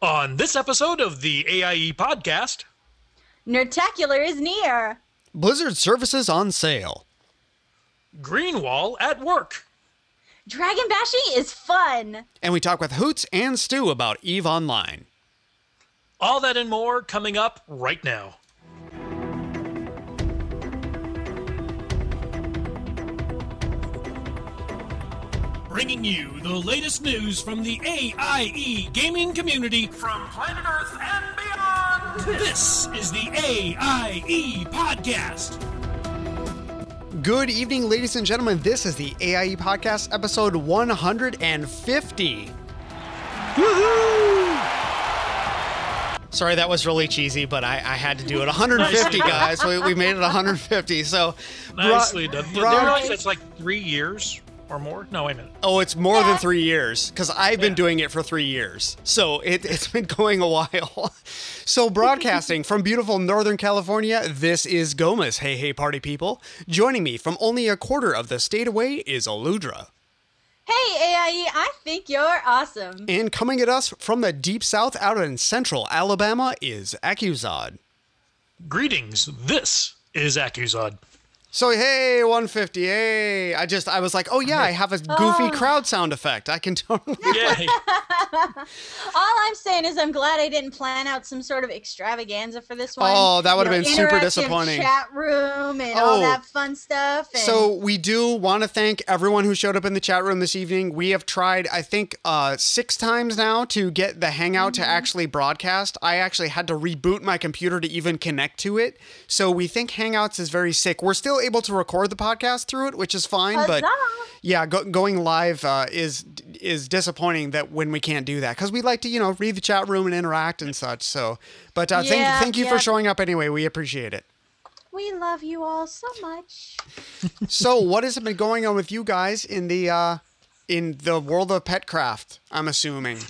On this episode of the AIE podcast, Nerdtacular is near. Blizzard services on sale. Greenwall at work. Dragon bashing is fun. And we talk with Hoots and Stu about EVE Online. All that and more coming up right now. Bringing you the latest news from the AIE gaming community from planet Earth and beyond. This is the AIE podcast. Good evening, ladies and gentlemen. This is the AIE Podcast, episode 150. Woohoo! Sorry, that was really cheesy, but I, I had to do it. 150, guys. We, we made it 150. So, Bro- Nicely done. Did you realize it's like three years or more? No, wait a minute. Oh, it's more than three years because I've been doing it for three years. So it, it's been going a while. So, broadcasting from beautiful Northern California, this is Gomez. Hey, hey, party people. Joining me from only a quarter of the state away is Aludra. Hey, AIE, I think you're awesome. And coming at us from the deep south out in central Alabama is Accusod. Greetings. This is Accusod. So, hey, 150, hey. I just, I was like, oh yeah, I have a goofy Oh. crowd sound effect. I can totally. Yay. All I'm saying is I'm glad I didn't plan out some sort of extravaganza for this one. Oh, that would've You know, been super disappointing. Chat room and Oh. all that fun stuff. And So we do want to thank everyone who showed up in the chat room this evening. We have tried, I think, uh, six times now to get the Hangout to actually broadcast. I actually had to reboot my computer to even connect to it. So we think Hangouts is very sick. We're still able to record the podcast through it, which is fine. But yeah, go- going live uh, is is disappointing that when we can't do that because we like to you know read the chat room and interact and such. So, but uh, thank Yeah, thank you for showing up anyway. We appreciate it. we love you all so much. So, what has been going on with you guys in the uh, in the world of petcraft? I'm assuming.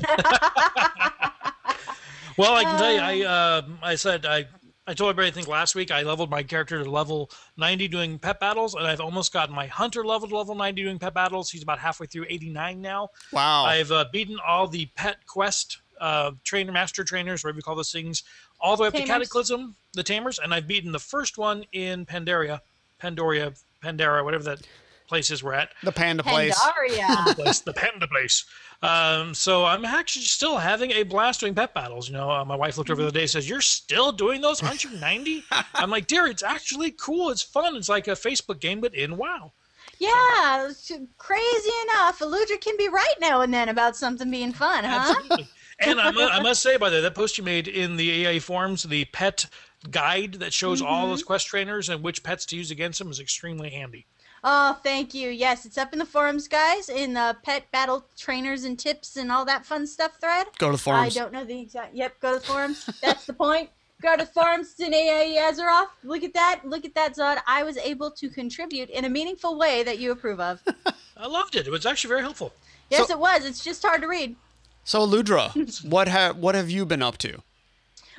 Well, I can tell you, I uh, I said I I told everybody I think last week I leveled my character to level 90 doing pet battles, and I've almost got my hunter leveled to level 90 doing pet battles. He's about halfway through 89 now. Wow. I've uh, beaten all the pet quest uh, trainer master trainers, whatever you call those things, all the way up to Cataclysm, the tamers, and I've beaten the first one in Pandaria, Pandoria, Pandora, whatever that place is we're at the panda place. Pandaria. place, the panda place. Um, so I'm actually still having a blast doing pet battles. You know, uh, my wife looked over the other day and says, "You're still doing those 190?" I'm like, "Dear, it's actually cool. It's fun. It's like a Facebook game, but in WoW." yeah, it's crazy enough. Aludra can be right now and then about something being fun, huh? Absolutely. And I, mu- I must say, by the way, that post you made in the AA forums, the pet guide that shows all those quest trainers and which pets to use against them is extremely handy. Oh, thank you. Yes, it's up in the forums, guys, in the pet battle trainers and tips and all that fun stuff thread. Go to the forums. I don't know the exact. Yep, go to the forums. That's the point. Go to the forums. It's in Azeroth. Look at that. Look at that, Zod. I was able to contribute in a meaningful way that you approve of. I loved it. It was actually very helpful. Yes, So- it was. It's just hard to read. So, Ludra, what have what have you been up to?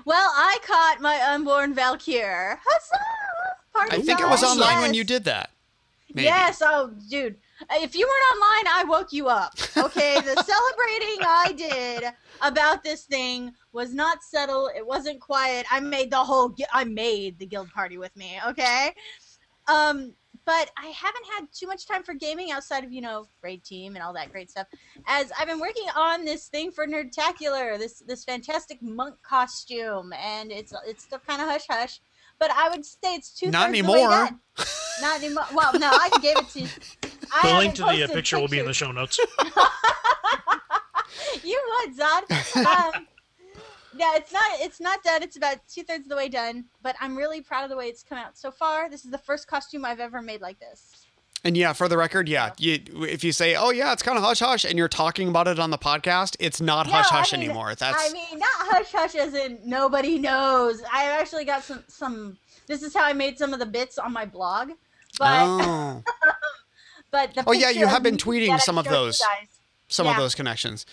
Well, I caught my unborn Val'kyr. Huzzah! Party I think it was online when you did that. Maybe. Yes, oh, dude. If you weren't online, I woke you up. Okay, the celebrating I did about this thing was not subtle. It wasn't quiet. I made the whole. I made the guild party with me. Okay, um, but I haven't had too much time for gaming outside of you know raid team and all that great stuff. As I've been working on this thing for Nerdtacular, this this fantastic monk costume, and it's it's still kind of hush hush. But I would say it's two Not thirds the way anymore. done. Not anymore. Well, no, I gave it to you. The haven't link to the uh, posted picture will be in the show notes. You would, Zod. Um, yeah, it's not. It's not done. It's about two thirds of the way done. But I'm really proud of the way it's come out so far. This is the first costume I've ever made like this. And yeah, for the record, yeah, you, if you say, "Oh yeah, it's kind of hush hush," and you're talking about it on the podcast, it's not No, hush I hush mean- anymore. That's I mean, not hush hush as in nobody knows. I've actually got some some. This is how I made some of the bits on my blog. But oh, but the Oh, yeah, you have been tweeting some of those. guys, some of those connections.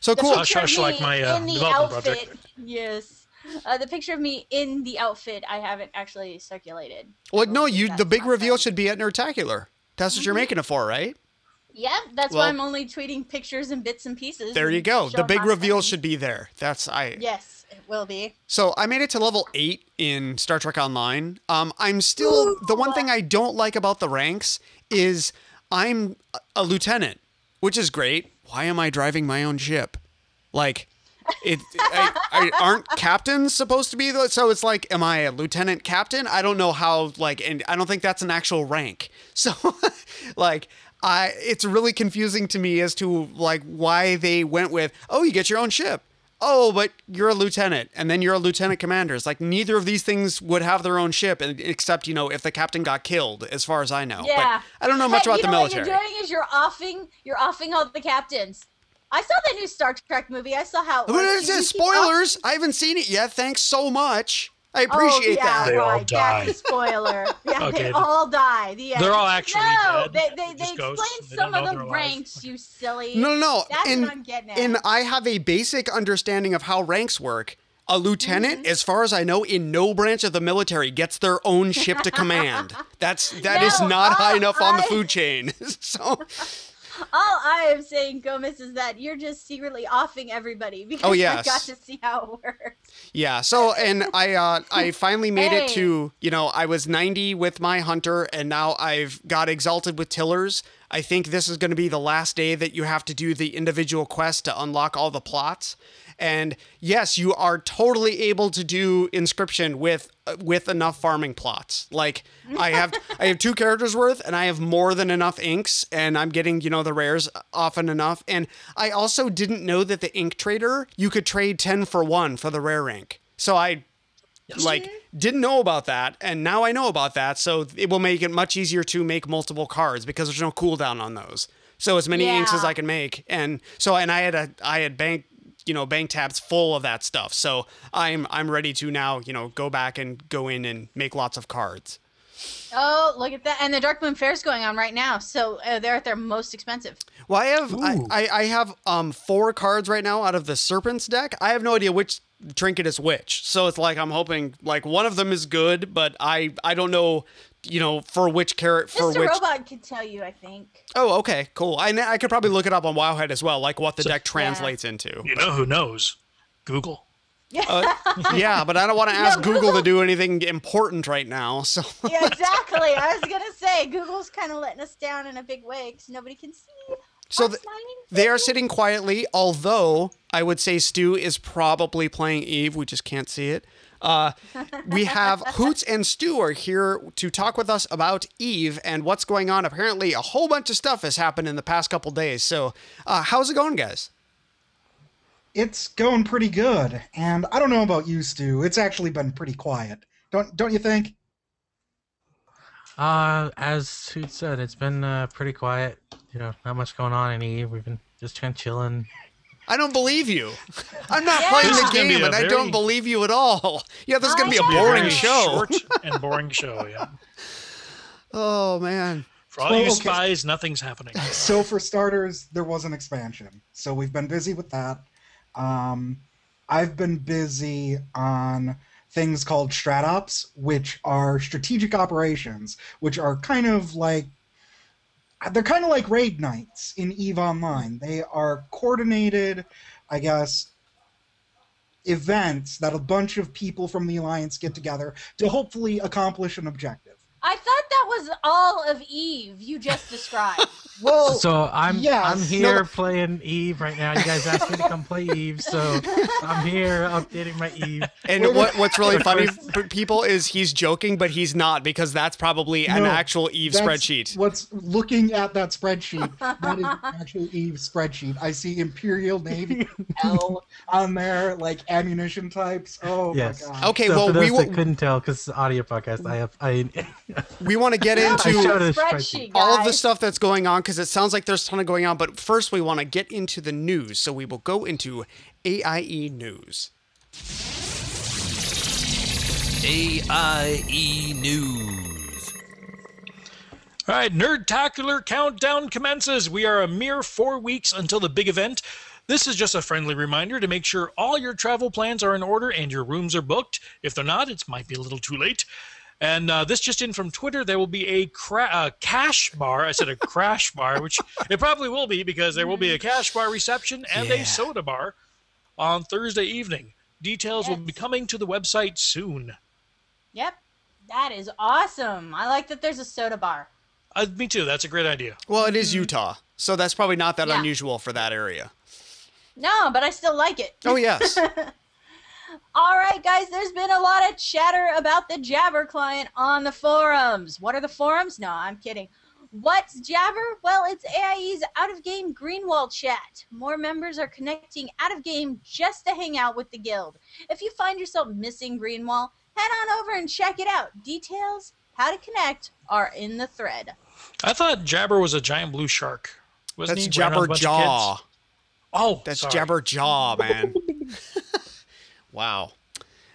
So The cool. Hush, picture of hush, like my, uh, in the outfit. project. Yes. Uh, the picture of me in the outfit I haven't actually circulated. Well, no, you. The big reveal done. should be at Nerdtacular. That's what you're Mm-hmm. making it for, right? Yep, that's Well- why I'm only tweeting pictures and bits and pieces. There you go. The big reveal should be there. That's I. Yes, it will be. So I made it to level eight in Star Trek Online. Um, I'm still the one thing I don't like about the ranks is I'm a lieutenant, which is great. Why am I driving my own ship? Like, it I, I, aren't captains supposed to be the so it's like am I a lieutenant captain? I don't know how like and I don't think that's an actual rank. So like I it's really confusing to me as to like why they went with oh you get your own ship. Oh, but you're a lieutenant, and then you're a lieutenant commander. It's like neither of these things would have their own ship, except you know if the captain got killed, as far as I know. Yeah. But I don't know much Hey, about the military. What you're doing is you're offing, you're offing all the captains. I saw the new Star Trek movie. I saw how. it But works. it You says keep off- spoilers. I haven't seen it yet. Thanks so much. I Oh, appreciate yeah, that. They all right. die. That's a spoiler. Yeah, Okay, they th- all die. The end. They're all actually no, dead. they they, They're they just ghosts. explain some don't of the they're alive. ranks. You silly. No, no, no. That's and, what I'm getting at. and I have a basic understanding of how ranks work. A lieutenant, Mm-hmm. as far as I know, in no branch of the military gets their own ship to command. That's that is No, not high all enough on the food chain. so All I am saying, Gomez, is that you're just secretly offing everybody because Oh, I got to see how it works. Yeah. So, and I, uh, I finally made it to, you know, I was 90 with my hunter, and now I've got exalted with tillers. I think this is going to be the last day that you have to do the individual quest to unlock all the plots. And yes, you are totally able to do inscription with with enough farming plots. Like I have I have two characters worth and I have more than enough inks and I'm getting, you know, the rares often enough. And I also didn't know that the ink trader, you could trade 10 for 1 for the rare ink. So I like didn't know about that and now I know about that. So it will make it much easier to make multiple cards because there's no cooldown on those. So as many inks as I can make. And so and I had a I had bank you know bank tabs full of that stuff. So I'm I'm ready to now, you know, go back and go in and make lots of cards. Oh, look at that! And the Darkmoon Faire's going on right now, so uh, they're at their most expensive. Well, I have I, I, I have um four cards right now out of the Serpents deck. I have no idea which trinket is which. So it's like I'm hoping like one of them is good, but I I don't know, you know, for which carrot for Mr. which. Robot can tell you, I think. Oh, okay, cool. I I could probably look it up on Wowhead as well, like what the deck translates into. You know who knows? Google. Uh, yeah, but I don't want to ask Google to do anything important right now. So Yeah, exactly. I was gonna say Google's kind of letting us down in a big way because nobody can see. So th- they are sitting quietly, although I would say Stu is probably playing Eve. We just can't see it. Uh, we have Hoots and Stu are here to talk with us about Eve and what's going on. Apparently, a whole bunch of stuff has happened in the past couple days. So, uh, how's it going, guys? It's going pretty good, and I don't know about you, Stu. It's actually been pretty quiet. Don't don't you think? Uh, as Hoot said, it's been uh, pretty quiet. You know, not much going on in Eve. We've been just kind of chilling. I don't believe you. I'm not Yeah. playing the is gonna be game, a and I don't believe you at all. Yeah, this is gonna be a know. Be a boring very show. Short and boring show. Yeah. Oh man. For all Well, you okay. spies, nothing's happening. So for starters, there was an expansion, so we've been busy with that. Um, I've been busy on things called stratops, which are strategic operations, which are kind of like they're kind of like raid nights in Eve Online. They are coordinated, I guess, events that a bunch of people from the alliance get together to hopefully accomplish an objective. I thought that was all of Eve you just described. Well, so I'm yes. I'm No, here playing Eve right now. You guys asked me to come play Eve, so I'm here updating my Eve. And Wait, what what's really funny for people is he's joking, but he's not because that's probably an actual Eve spreadsheet. What's looking at that spreadsheet? That is an actual Eve spreadsheet. I see Imperial Navy L on there, like ammunition types. Oh Yes. my god. Okay, so well for those we that couldn't tell, because it's audio podcast, I have I we want to get into Spreadsheet, spreadsheet. all of the stuff that's going on because it sounds like there's a ton of going on. But first, we want to get into the news. So we will go into AIE news. AIE E News. All right, Nerdtacular countdown commences. We are a mere four weeks until the big event. This is just a friendly reminder to make sure all your travel plans are in order and your rooms are booked. If they're not, it might be a little too late. And uh, this just in from Twitter, there will be a cra- uh, cash bar. I said a crash bar, which it probably will be because there will be a cash bar reception and Yeah. a soda bar on Thursday evening. Details will be coming to the website soon. Yep. That is awesome. I like that there's a soda bar. Uh, me too. That's a great idea. Well, it is Utah, so that's probably not that Yeah. unusual for that area. No, but I still like it. Oh yes. All right, guys, there's been a lot of chatter about the Jabber client on the forums. What are the forums? No, I'm kidding. What's Jabber? Well, it's AIE's out of game Greenwall chat. More members are connecting out of game just to hang out with the guild. If you find yourself missing Greenwall, head on over and check it out. Details, how to connect, are in the thread. I thought Jabber was a giant blue shark. Wasn't That's he? Jabber with a bunch of Jaw. Oh, That's sorry. Jabber Jaw, man. wow.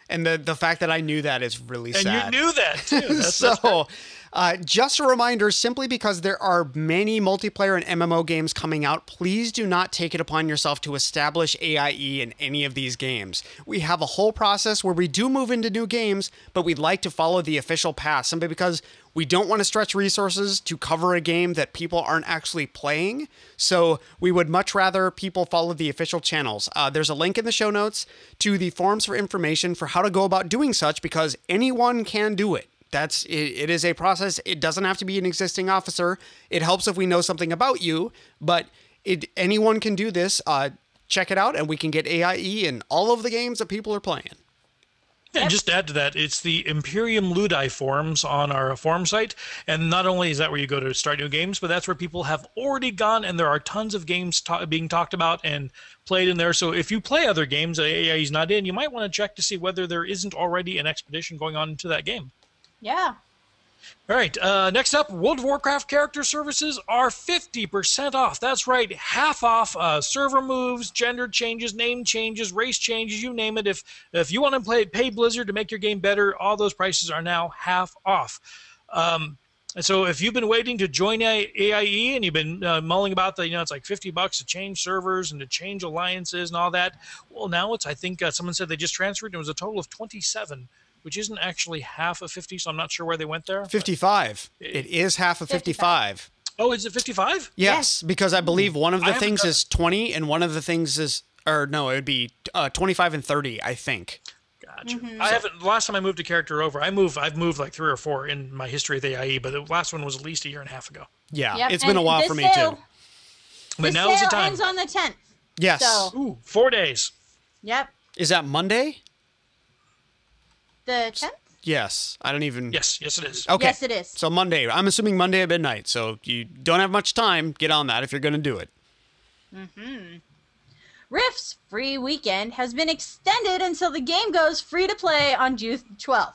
And the the fact that I knew that is really And sad. you knew that too. That's, so, that's uh, just a reminder simply because there are many multiplayer and MMO games coming out, please do not take it upon yourself to establish AIE in any of these games. We have a whole process where we do move into new games, but we'd like to follow the official path simply because we don't want to stretch resources to cover a game that people aren't actually playing. So we would much rather people follow the official channels. Uh, there's a link in the show notes to the forums for information for how to go about doing such because anyone can do it. That's it, it is a process. It doesn't have to be an existing officer. It helps if we know something about you, but it anyone can do this. Uh, check it out, and we can get AIE in all of the games that people are playing. And just to add to that, it's the Imperium Ludi forums on our forum site. And not only is that where you go to start new games, but that's where people have already gone, and there are tons of games ta- being talked about and played in there. So if you play other games that AI is not in, you might want to check to see whether there isn't already an expedition going on into that game. Yeah. All right, uh, next up, World of Warcraft character services are 50% off. That's right, half off uh, server moves, gender changes, name changes, race changes, you name it. If if you want to play, pay Blizzard to make your game better, all those prices are now half off. Um, and so if you've been waiting to join AIE and you've been uh, mulling about the, you know, it's like 50 bucks to change servers and to change alliances and all that. Well, now it's, I think uh, someone said they just transferred and it was a total of 27, which isn't actually half of 50. So I'm not sure where they went there. Fifty-five. It is half of fifty-five. Oh, is it 55? Yes, because I believe one of the haven't things done- is twenty, and one of the things is, or no, it would be uh, twenty-five and thirty. I think. Gotcha. I haven't. Last time I moved a character over, I moved. I've moved like three or four in my history of the AIE, but the last one was at least a year and a half ago. Yeah, Yep, it's been a while this for me sale- too. But This now's the sale time. ends on the 10th. Yes. So- Ooh, four days. Yep. Is that Monday? The 10th? Yes. I don't even. Yes, yes, it is. Okay. Yes, it is. So Monday. I'm assuming Monday at midnight. So you don't have much time. Get on that if you're going to do it. Mm-hmm. Rift's free weekend has been extended until the game goes free to play on June 12th.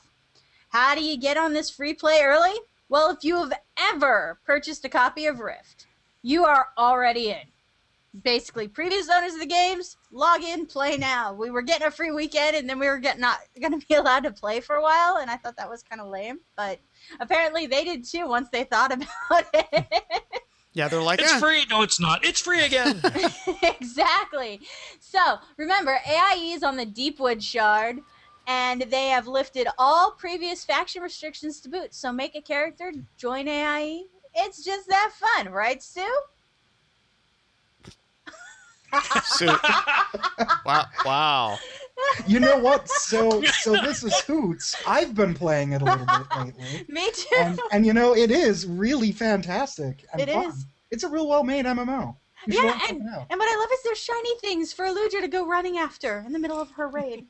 How do you get on this free play early? Well, if you have ever purchased a copy of Rift, you are already in. Basically, previous owners of the games, log in, play now. We were getting a free weekend, and then we were get not going to be allowed to play for a while, and I thought that was kind of lame. But apparently, they did too once they thought about it. Yeah, they're like, It's eh. free. No, it's not. It's free again. exactly. So remember, AIE is on the Deepwood Shard, and they have lifted all previous faction restrictions to boot. So make a character, join AIE. It's just that fun, right, Sue? So- wow. Wow. You know what? So so this is Hoots. I've been playing it a little bit lately. Me too. And and you know, it is really fantastic and It fun. is. It's a real well made MMO. You yeah, and, and what I love is there's shiny things for Eludra to go running after in the middle of her raid.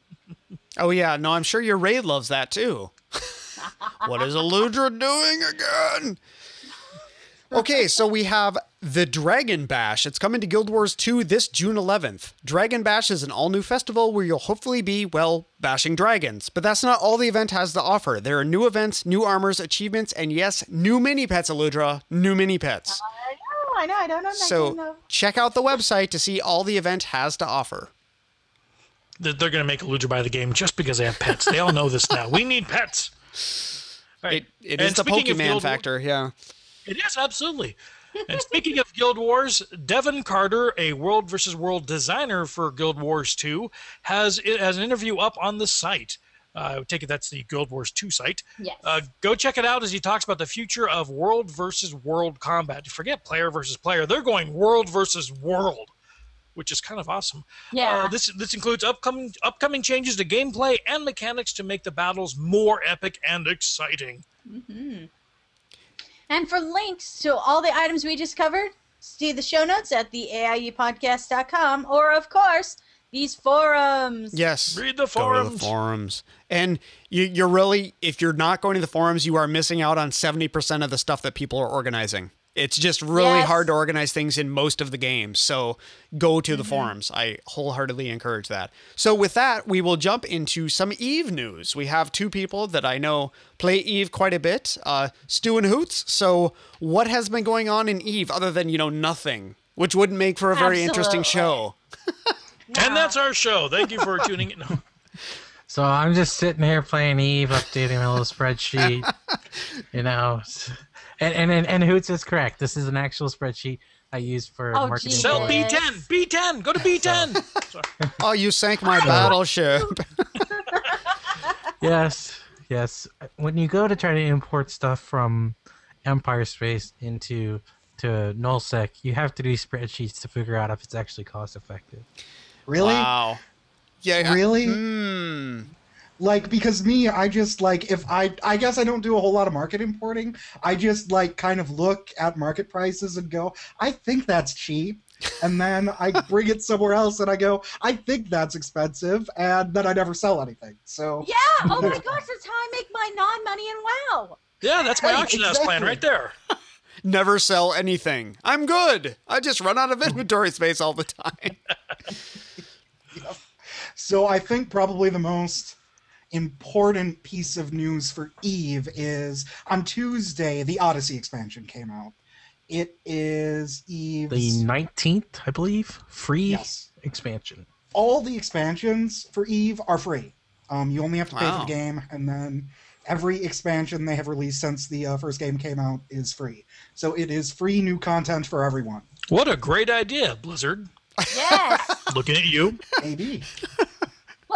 Oh yeah. No, I'm sure your raid loves that too. what is Eludra doing again? Okay, so we have the Dragon Bash. It's coming to Guild Wars 2 this June 11th. Dragon Bash is an all new festival where you'll hopefully be, well, bashing dragons. But that's not all the event has to offer. There are new events, new armors, achievements, and yes, new mini pets, Eludra. New mini pets. I know, I know, I don't know. So though. check out the website to see all the event has to offer. They're going to make a Luger buy the game just because they have pets. They all know this now. We need pets. All right. It, it And is the Pokemon Guild- factor, yeah. It is absolutely. And speaking of Guild Wars, Devon Carver, a World versus World designer for Guild Wars 2, has has an interview up on the site. Uh, I take it that's the Guild Wars 2 site. Yes. Uh, go check it out as he talks about the future of world versus world combat. Forget player versus player. They're going world versus world, which is kind of awesome. yeah. Uh, this this includes upcoming upcoming changes to gameplay and mechanics to make the battles more epic and exciting. Mhm. And for links to all the items we just covered, see the show notes at the AIEpodcast.com or, of course, these forums. Yes. Read the forums. Go to forums. the forums. And you, you're really, if you're not going to the forums, you are missing out on 70% of the stuff that people are organizing. It's just really Yes. hard to organize things in most of the games. So go to the forums. I wholeheartedly encourage that. So with that, we will jump into some Eve news. We have two people that I know play Eve quite a bit, uh, Stu and Hoots. So what has been going on in Eve other than, you know, nothing, which wouldn't make for a very interesting show. And that's our show. Thank you for tuning in. No. So I'm just sitting here playing Eve, updating my little spreadsheet. you know, s- and and and, and Hoots is correct. This is an actual spreadsheet I use for Oh, marketing. geez. Sell B10. B10. Go to B10. Sorry. Oh, you sank my battleship. Yes, yes. When you go to try to import stuff from Empire Space into to nullsec, you have to do spreadsheets to figure out if it's actually cost effective. Really? Wow. Yeah. Really? Hmm. Like because me i just like if i i guess i don't do a whole lot of market importing i just like kind of look at market prices and go i think that's cheap and then i bring it somewhere else and i go i think that's expensive and then i never sell anything so Yeah. Oh my gosh, that's how I make my non money in WoW. Yeah, that's my auction house plan right there. Never sell anything. I'm good. I just run out of inventory space all the time. So I think probably the most important piece of news for Eve is on Tuesday the Odyssey expansion came out. It is Eve's The 19th, I believe, free yes. expansion. All the expansions for Eve are free. Um, you only have to pay for the game, and then every expansion they have released since the uh, first game came out is free. So it is free new content for everyone. What a great idea, Blizzard. Yes. Looking at you. Maybe.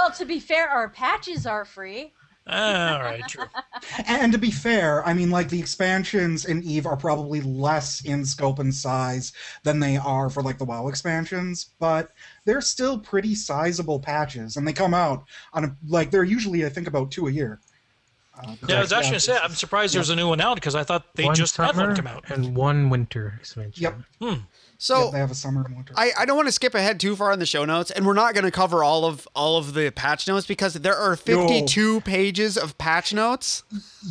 well, to be fair, our patches are free. All right, true. And to be fair, I mean, like the expansions in Eve are probably less in scope and size than they are for like the WoW expansions, but they're still pretty sizable patches, and they come out on a like they're usually I think about two a year. Uh, Yeah, I was actually gonna say I'm surprised there's a new one out because I thought they one just had summer one come out. and one winter expansion. Yep. So Yep, they have a summer and winter. I, I don't want to skip ahead too far in the show notes, and we're not going to cover all of all of the patch notes because there are 52 pages of patch notes.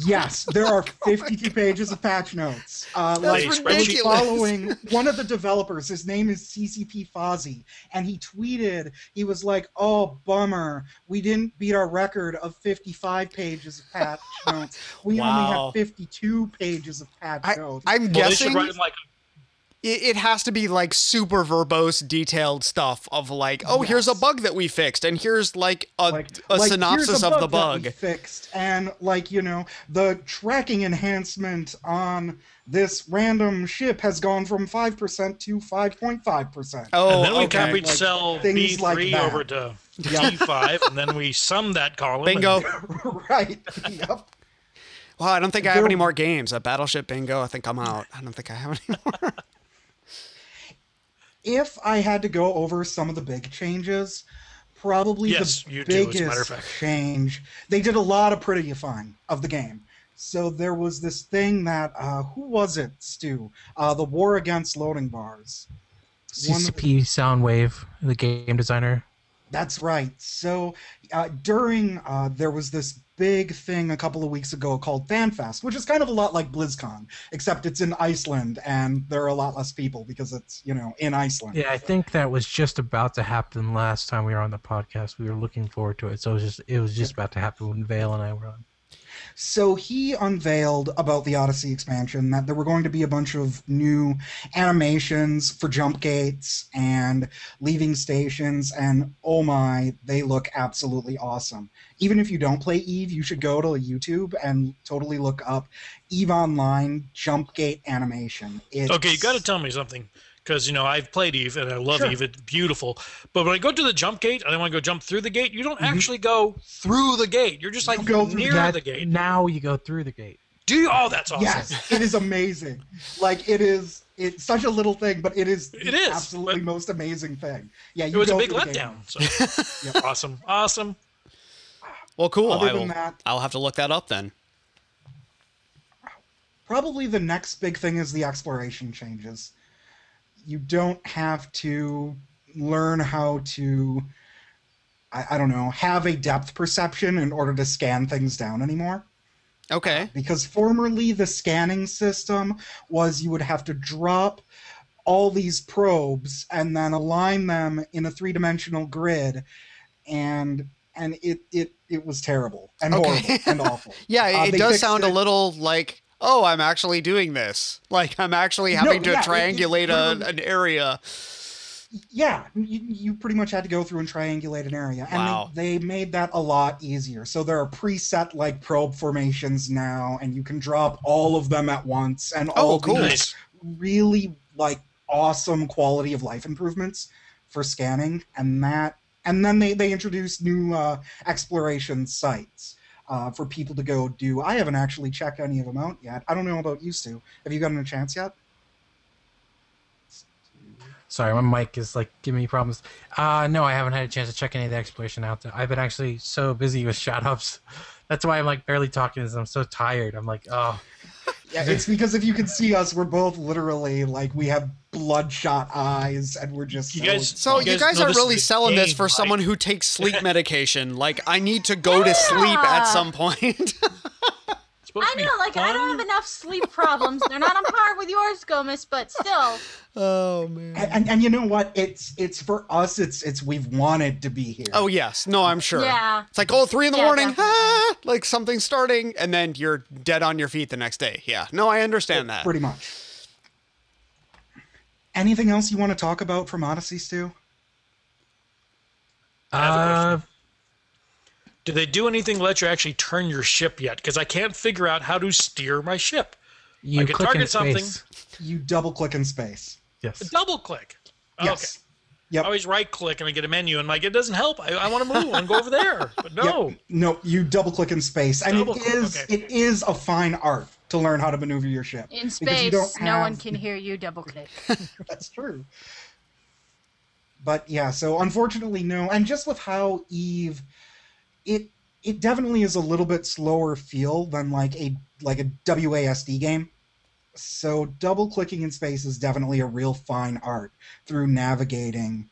Yes, there are 52 pages of patch notes. Uh, That's like, ridiculous. Following one of the developers, his name is CCP Fozzy, and he tweeted, he was like, "Oh, bummer, we didn't beat our record of 55 pages of patch notes. We only have 52 pages of patch I, notes." I'm Well, they guessing should write them like it, it has to be like super verbose, detailed stuff of like, oh, here's a bug that we fixed, and here's like a, like, a like, synopsis here's a of the that we bug. fixed and like you know the tracking enhancement on this random ship has gone from 5% to 5.5% Oh, and then we okay. copied Like, cell B3 like over to Yep. T5, and then we sum that column. and- Bingo. right yep Wow, I don't think I have There- any more games. A Battleship Bingo. I think I'm out. I don't think I have any more. if I had to go over some of the big changes, probably Yes, the you do, as a biggest matter of fact. change, they did a lot of prettyifying of the game. So there was this thing that uh, who was it, Stu? Uh, the war against loading bars. One of the- CCP Soundwave, the game designer. That's right. So uh, during uh, there was this big thing a couple of weeks ago called FanFest, which is kind of a lot like BlizzCon, except it's in Iceland and there are a lot less people because it's you know in Iceland. Yeah, I think that was just about to happen last time we were on the podcast. We were looking forward to it, so it was just it was just about to happen when Vale and I were on. So he unveiled about the Odyssey expansion that there were going to be a bunch of new animations for jump gates and leaving stations, and oh my, they look absolutely awesome. Even if you don't play Eve, you should go to YouTube and totally look up Eve Online jump gate animation. It's, Okay, you got to tell me something because you know I've played Eve and I love Sure. Eve. It's beautiful. But when I go to the jump gate and I want to go jump through the gate, you don't Mhm. actually go through the gate. You're just like go near That- the gate. Now you go through the gate. Do you? Oh, that's awesome. Yes, it is amazing. Like it is. It's such a little thing, but it is. It the is, absolutely but- most amazing thing. Yeah, It you was a go big through the game. letdown. So awesome, awesome. Well, cool. Other I than that- I'll have to look that up then. Probably the next big thing is the exploration changes. You don't have to learn how to, I, I don't know, have a depth perception in order to scan things down anymore. Okay. Because formerly the scanning system was you would have to drop all these probes and then align them in a three-dimensional grid, and and it it it was terrible and Okay. horrible and awful. Yeah, Uh, it does sound a little like, oh, I'm actually doing this. Like I'm actually No, having to yeah, it- it triangulate a, an area. Yeah, you, you pretty much had to go through and triangulate an area, and Wow. they, they made that a lot easier. So there are preset like probe formations now, and you can drop all of them at once, and all Oh, cool. these really like awesome quality of life improvements for scanning, and that, and then they they introduced new uh, exploration sites. Uh, for people to go do. I haven't actually checked any of them out yet. I don't know about you, Stu. Have you gotten a chance yet? Sorry, my mic is like giving me problems. Uh no, I haven't had a chance to check any of the exploration out there. I've been actually so busy with stratops. That's why I'm like barely talking because I'm so tired. I'm like, oh Yeah, it's because if you can see us, we're both literally like we have bloodshot eyes, and we're just You so guys- So You you guys guys are really a selling this for right? someone who takes sleep medication. Like I need to go to sleep at some point. It's supposed I know, like I don't have enough sleep problems. They're not on par with yours, Gomez, but still. oh man. And, and and you know what? It's it's for us. It's it's we've wanted to be here. Oh yes, no, I'm sure. Yeah. It's like oh, three in the Yeah, morning, ah, like something's starting, and then you're dead on your feet the next day. Yeah, no, I understand that. pretty much. Anything else you want to talk about from Odyssey, Stu? I have a uh, question. Did they do anything to let you actually turn your ship yet? Because I can't figure out how to steer my ship. you I could click in target something. space. You double click in space. Yes. Double click. Yes. Okay. Yep. I always right click and I get a menu and like it doesn't help. I, I want to move. I want to go over there, but no. Yep. No, you double click in space, and Double it click, is okay. it is a fine art to learn how to maneuver your ship. In Because you don't space, no one can hear you double click. That's true. But yeah, so unfortunately, no. And just with how Eve, it it definitely is a little bit slower feel than like a like a WASD game. So double clicking in space is definitely a real fine art through navigating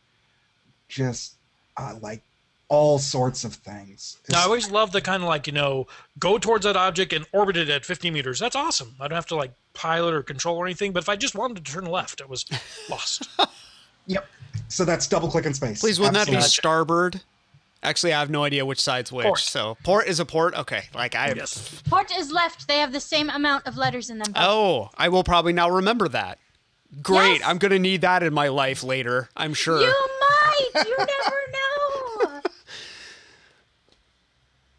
just uh, like all sorts of things. No, I always love the kind of like you know go towards that object and orbit it at 50 meters. That's awesome. I don't have to like pilot or control or anything. But if I just wanted to turn left, it was lost. Yep. So that's double click in space. Please, wouldn't that be starboard? Actually, I have no idea which side's which. Port. So port is a port. Okay, like I. yes. Port is left. They have the same amount of letters in them. both. Oh, I will probably now remember that. Great, Yes. I'm gonna need that in my life later. I'm sure. You might. You never know.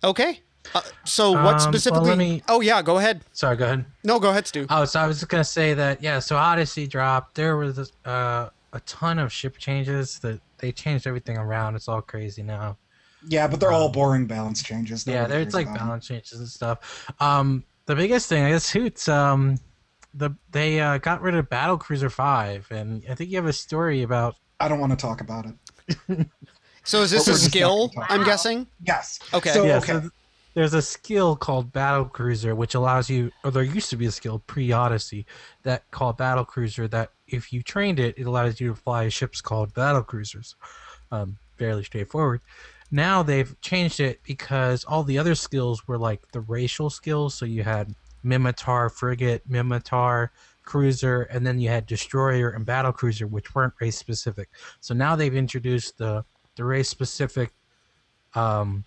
Okay. Uh, so Um, what well, specifically? let me- Oh yeah, go ahead. Sorry, go ahead. No, go ahead, Stu. Oh, so I was just gonna say that yeah. So Odyssey dropped. There was uh, a ton of ship changes that they changed everything around. It's all crazy now. Yeah, but they're all boring balance changes. Yeah, Nobody there's cares like about them. balance changes and stuff. Um, the biggest thing I guess Hoots. Um, the they uh, got rid of Battle Cruiser Five, and I think you have a story about. I don't want to talk about it. So is this a skill? I'm guessing. Yes. Okay. So, yeah, okay. so th- there's a skill called Battle Cruiser, which allows you, or there used to be a skill pre Odyssey that called Battle Cruiser. That if you trained it, it allows you to fly ships called Battle Cruisers. Um, fairly straightforward. Now they've changed it because all the other skills were like the racial skills. So you had Minmatar frigate, Minmatar cruiser, and then you had destroyer and battle cruiser, which weren't race specific. So now they've introduced the the race specific um,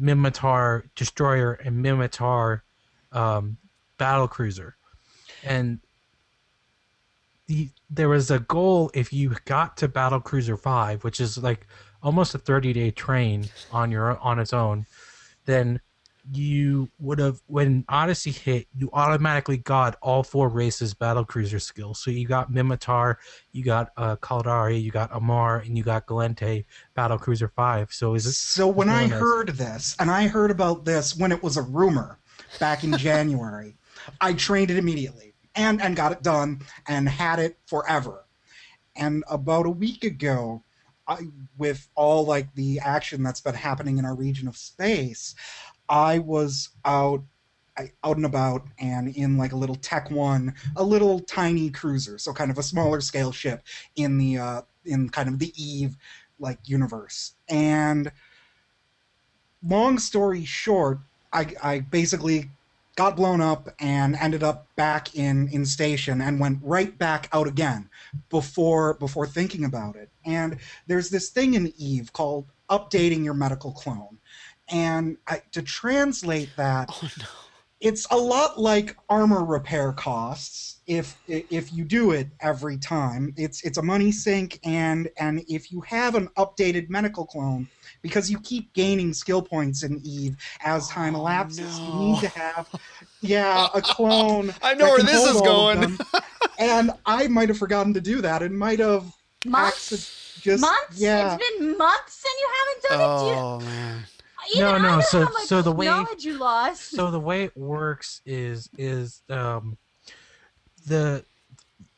Minmatar destroyer and Minmatar um, battle cruiser, and the there was a goal if you got to battle cruiser five, which is like almost a thirty day train on your on its own, then you would have when Odyssey hit, you automatically got all four races battle cruiser skills. So you got Minmatar, you got uh, Caldari, you got Amarr, and you got Gallente battle cruiser five. So is it? So when I as- heard this, and I heard about this when it was a rumor back in January, I trained it immediately and and got it done and had it forever. And about a week ago, I, with all like the action that's been happening in our region of space, I was out I, out and about and in like a little Tech One, a little tiny cruiser, so kind of a smaller scale ship in the uh, in kind of the Eve like universe. And long story short, I, I basically got blown up and ended up back in in station and went right back out again before before thinking about it. And there's this thing in Eve called updating your medical clone. And I, to translate that, Oh no. it's a lot like armor repair costs if if you do it every time it's it's a money sink and and if you have an updated medical clone because you keep gaining skill points in eve as time Oh, elapses no. you need to have yeah a clone I know where this is going. and i might have forgotten to do that It might have Months? acci- just months? yeah It's been months and you haven't done it. Do Oh man. you, even No, I no, so- so the way- you lost. so the way it works is is um the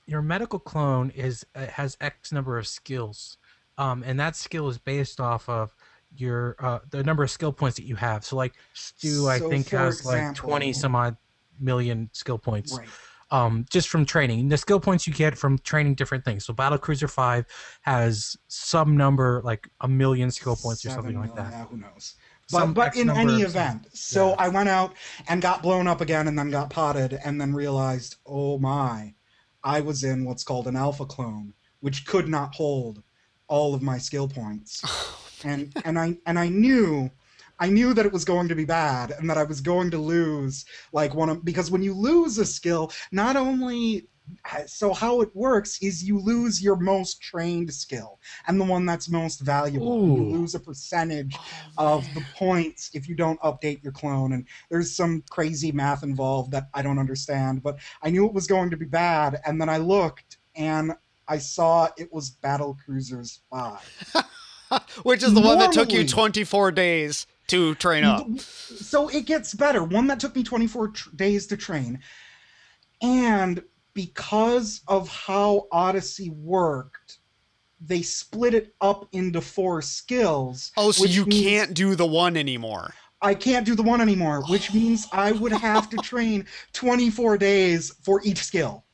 your medical clone is uh, has x number of skills um and that skill is based off of your uh the number of skill points that you have so like stu i think has like 20 some odd million skill points right um, just from training. The skill points you get from training different things. So Battle Cruiser Five has some number, like a million skill points or something Seven like that. yeah, who knows? But, Some but X in any event, so yeah. I went out and got blown up again, and then got potted, and then realized, oh my, I was in what's called an alpha clone, which could not hold all of my skill points, and and I and I knew. I knew that it was going to be bad and that I was going to lose like one of because when you lose a skill, not only uh, so how it works is you lose your most trained skill and the one that's most valuable. You lose a percentage of the points if you don't update your clone. And there's some crazy math involved that I don't understand, but I knew it was going to be bad. And then I looked and I saw it was Battle Cruisers 5. Which is the one that took you 24 days to train up. So it gets better. One that took me 24 tr- days to train. And because of how Odyssey worked, they split it up into four skills. Oh, so you can't do the one anymore. I can't do the one anymore, which means I would have to train 24 days for each skill.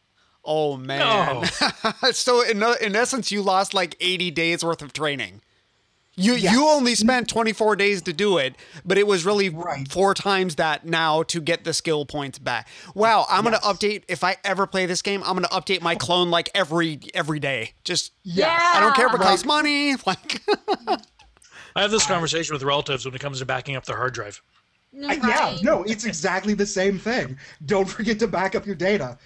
Oh man. so in in essence, you lost like 80 days worth of training. You Yes. you only spent 24 days to do it, but it was really Right. four times that now to get the skill points back. Wow, I'm Yes. gonna update if I ever play this game. I'm gonna update my clone like every every day. Just Yeah. I don't care if it Like- costs money. Like I have this conversation with relatives when it comes to backing up the hard drive. I- yeah, no, it's exactly the same thing. Don't forget to back up your data.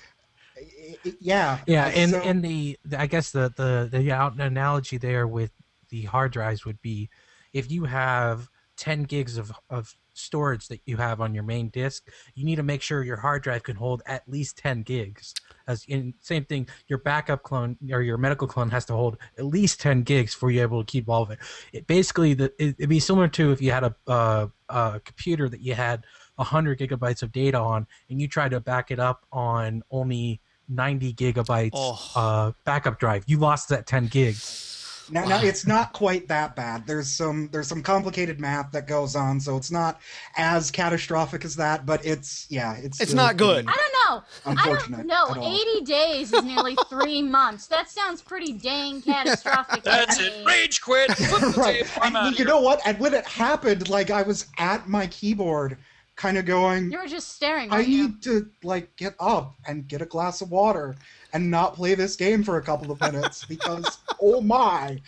Yeah. Yeah, and so- and the, I guess the the the out analogy there with the hard drives would be if you have 10 gigs of of storage that you have on your main disk, you need to make sure your hard drive can hold at least 10 gigs. As in same thing, your backup clone or your medical clone has to hold at least 10 gigs for you able to keep all of it. It basically the it, it'd be similar to if you had a uh, a computer that you had 100 gigabytes of data on and you tried to back it up on only 90 gigabytes Oh. uh, backup drive. You lost that 10 gigs. Now, now it's not quite that bad. There's some there's some complicated math that goes on, so it's not as catastrophic as that. But it's yeah, it's It's not good. I don't know. I Unfortunate don't know. 80 days is nearly three months. That sounds pretty dang catastrophic. That's it. Rage quit. Right. And you here. know what? And when it happened, like I was at my keyboard, kind of going, You were just staring. I weren't you? need to like get up and get a glass of water and not play this game for a couple of minutes because oh my,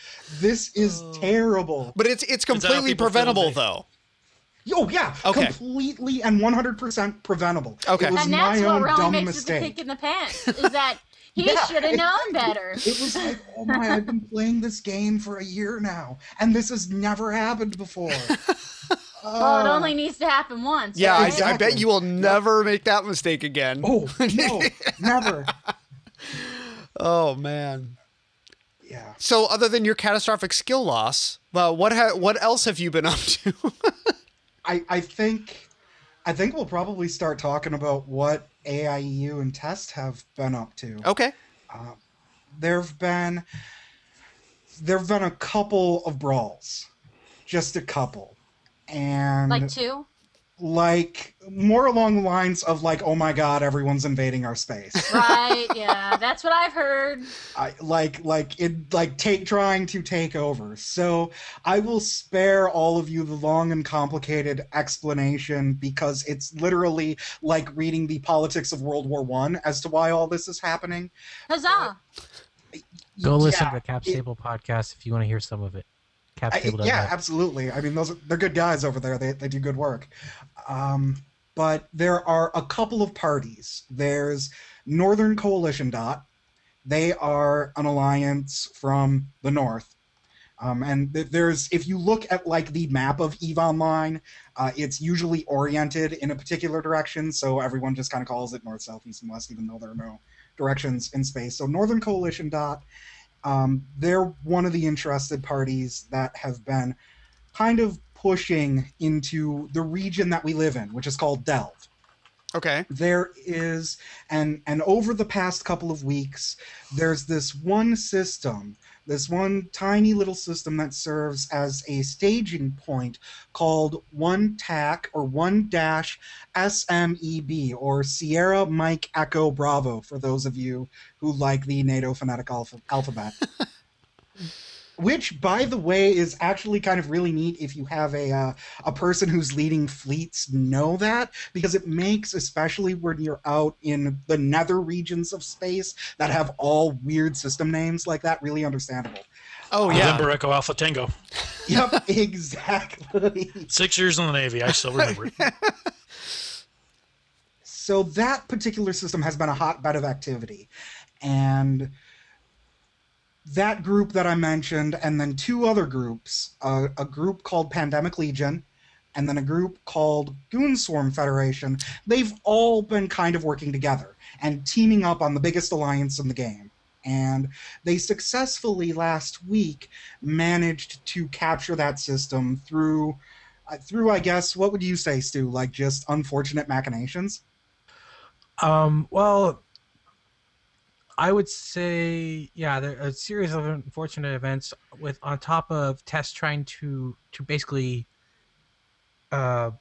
this is oh. terrible. but it's it's completely people preventable though. Oh yeah, Okay. completely and 100% preventable. Okay. it was and that's my what own really dumb makes it the mistake. kick in the pants. Is that he Yeah. should have known better. It was like, oh my, I've been playing this game for a year now, and this has never happened before. Well, it only um, needs to happen once. Yeah, I, right? I bet you will never make that mistake again. Oh no, never. Oh, man. Yeah. So, other than your catastrophic skill loss, well, what ha- what else have you been up to? I, I think I think we'll probably start talking about what AIE and Test have been up to. okay. Uh, there've been there've been a couple of brawls. Just a couple. And Like two. like more along the lines of like, oh my god, everyone's invading our space. Right. Yeah, that's what I've heard. I, like like it like take trying to take over. So I will spare all of you the long and complicated explanation because it's literally like reading the politics of World War One as to why all this is happening. Huzzah! Uh, Go listen Yeah, to the Capstable podcast if you want to hear some of it. I, yeah, absolutely. I mean, those are, they're good guys over there. They they do good work. Um, but there are a couple of parties. There's Northern Coalition Dot. They are an alliance from the north. Um, and there's if you look at like the map of Eve Online, uh, it's usually oriented in a particular direction, so everyone just kind of calls it north, south, east, and west, even though there are no directions in space. So Northern Coalition Dot um, they're one of the interested parties that have been kind of pushing into the region that we live in, which is called Delve. Okay. There is, and and over the past couple of weeks, there's this one system, this one tiny little system that serves as a staging point called One TAC or One Dash SMEB or Sierra Mike Echo Bravo for those of you who like the NATO phonetic alpha- alphabet. Which, by the way, is actually kind of really neat if you have a uh, a person who's leading fleets know that because it makes, especially when you're out in the nether regions of space that have all weird system names like that, really understandable. Oh yeah. November Echo Alpha Tango. Yep, exactly. Six years in the Navy. I still remember it. So that particular system has been a hotbed of activity. And that group that I mentioned, and then two other groups uh, a group called Pandemic Legion, and then a group called Goonswarm Federation, they've all been kind of working together and teaming up on the biggest alliance in the game. And they successfully last week managed to capture that system through, uh, through I guess, what would you say, Stu? Like just unfortunate machinations? Um, well, I would say, yeah, there are a series of unfortunate events with on top of Test trying to to basically uh,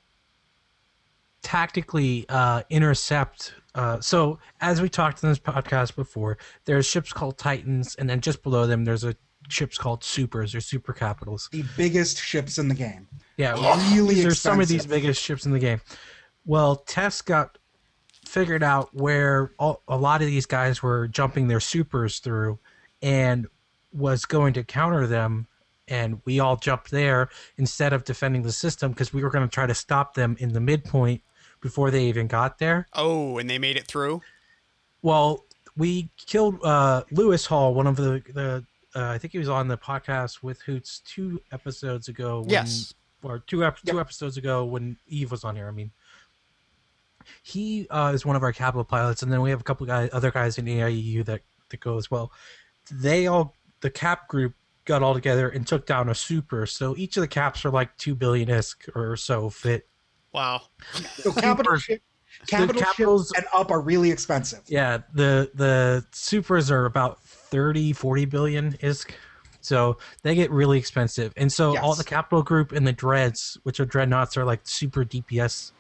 tactically uh, intercept. Uh, so, as we talked in this podcast before, there's ships called Titans, and then just below them, there's a ships called Supers or Super Capitals. the biggest ships in the game. Yeah, Really there's some of these biggest ships in the game. Well, Test got figured out where all, a lot of these guys were jumping their supers through, and was going to counter them. And we all jumped there instead of defending the system because we were going to try to stop them in the midpoint before they even got there. Oh, and they made it through. Well, we killed uh, Lewis Hall, one of the the. Uh, I think he was on the podcast with Hoots two episodes ago. When, Yes. or two ep- two episodes ago when Eve was on here. I mean, he uh, is one of our capital pilots, and then we have a couple guys, other guys in AIE that that go as well. They all the cap group got all together and took down a super. So each of the caps are like two billion isk or so fit. Wow. So capital Super- ship, capital capitals- ships and up are really expensive. Yeah, the the supers are about 30, 40 billion isk. So they get really expensive. And so all the capital group and the dreads, which are dreadnoughts, are like super DPS.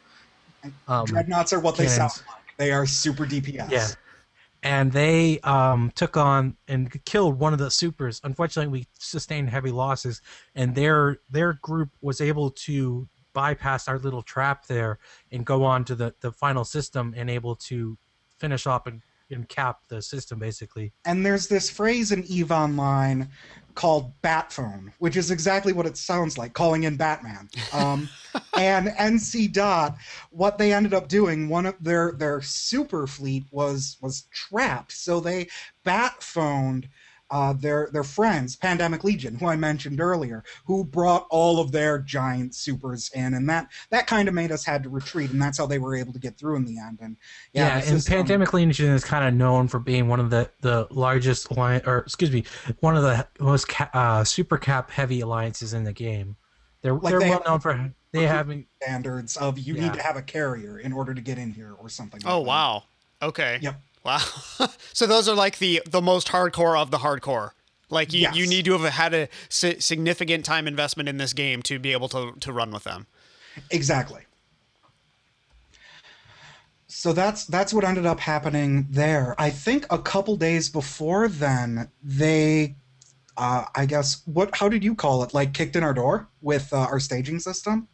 Um, Dreadnoughts are what they cannons. sound like. They are super DPS. Yeah. And they um, took on and killed one of the supers. Unfortunately, we sustained heavy losses, and their their group was able to bypass our little trap there and go on to the, the final system and able to finish up and, and cap the system basically. And there's this phrase in EVE Online called bat phone, which is exactly what it sounds like, calling in Batman. Um, and NC Dot, what they ended up doing, one of their their super fleet was was trapped, so they bat phoned uh, their their friends, Pandemic Legion, who I mentioned earlier, who brought all of their giant supers in, and that that kind of made us had to retreat, and that's how they were able to get through in the end. And yeah, Yeah, and system- Pandemic Legion is kind of known for being one of the the largest alliance, or excuse me, one of the most ca- uh, super cap heavy alliances in the game. They're Like they're they well have- known for they having standards of you Yeah. need to have a carrier in order to get in here or something. Oh that. wow. Okay. Yep. Wow. so those are like the the most hardcore of the hardcore. Like you, you need to have had a si- significant time investment in this game to be able to to run with them. Exactly. So that's that's what ended up happening there. I think a couple days before then, they, uh, I guess, what? How did you call it? Like kicked in our door with uh, our staging system.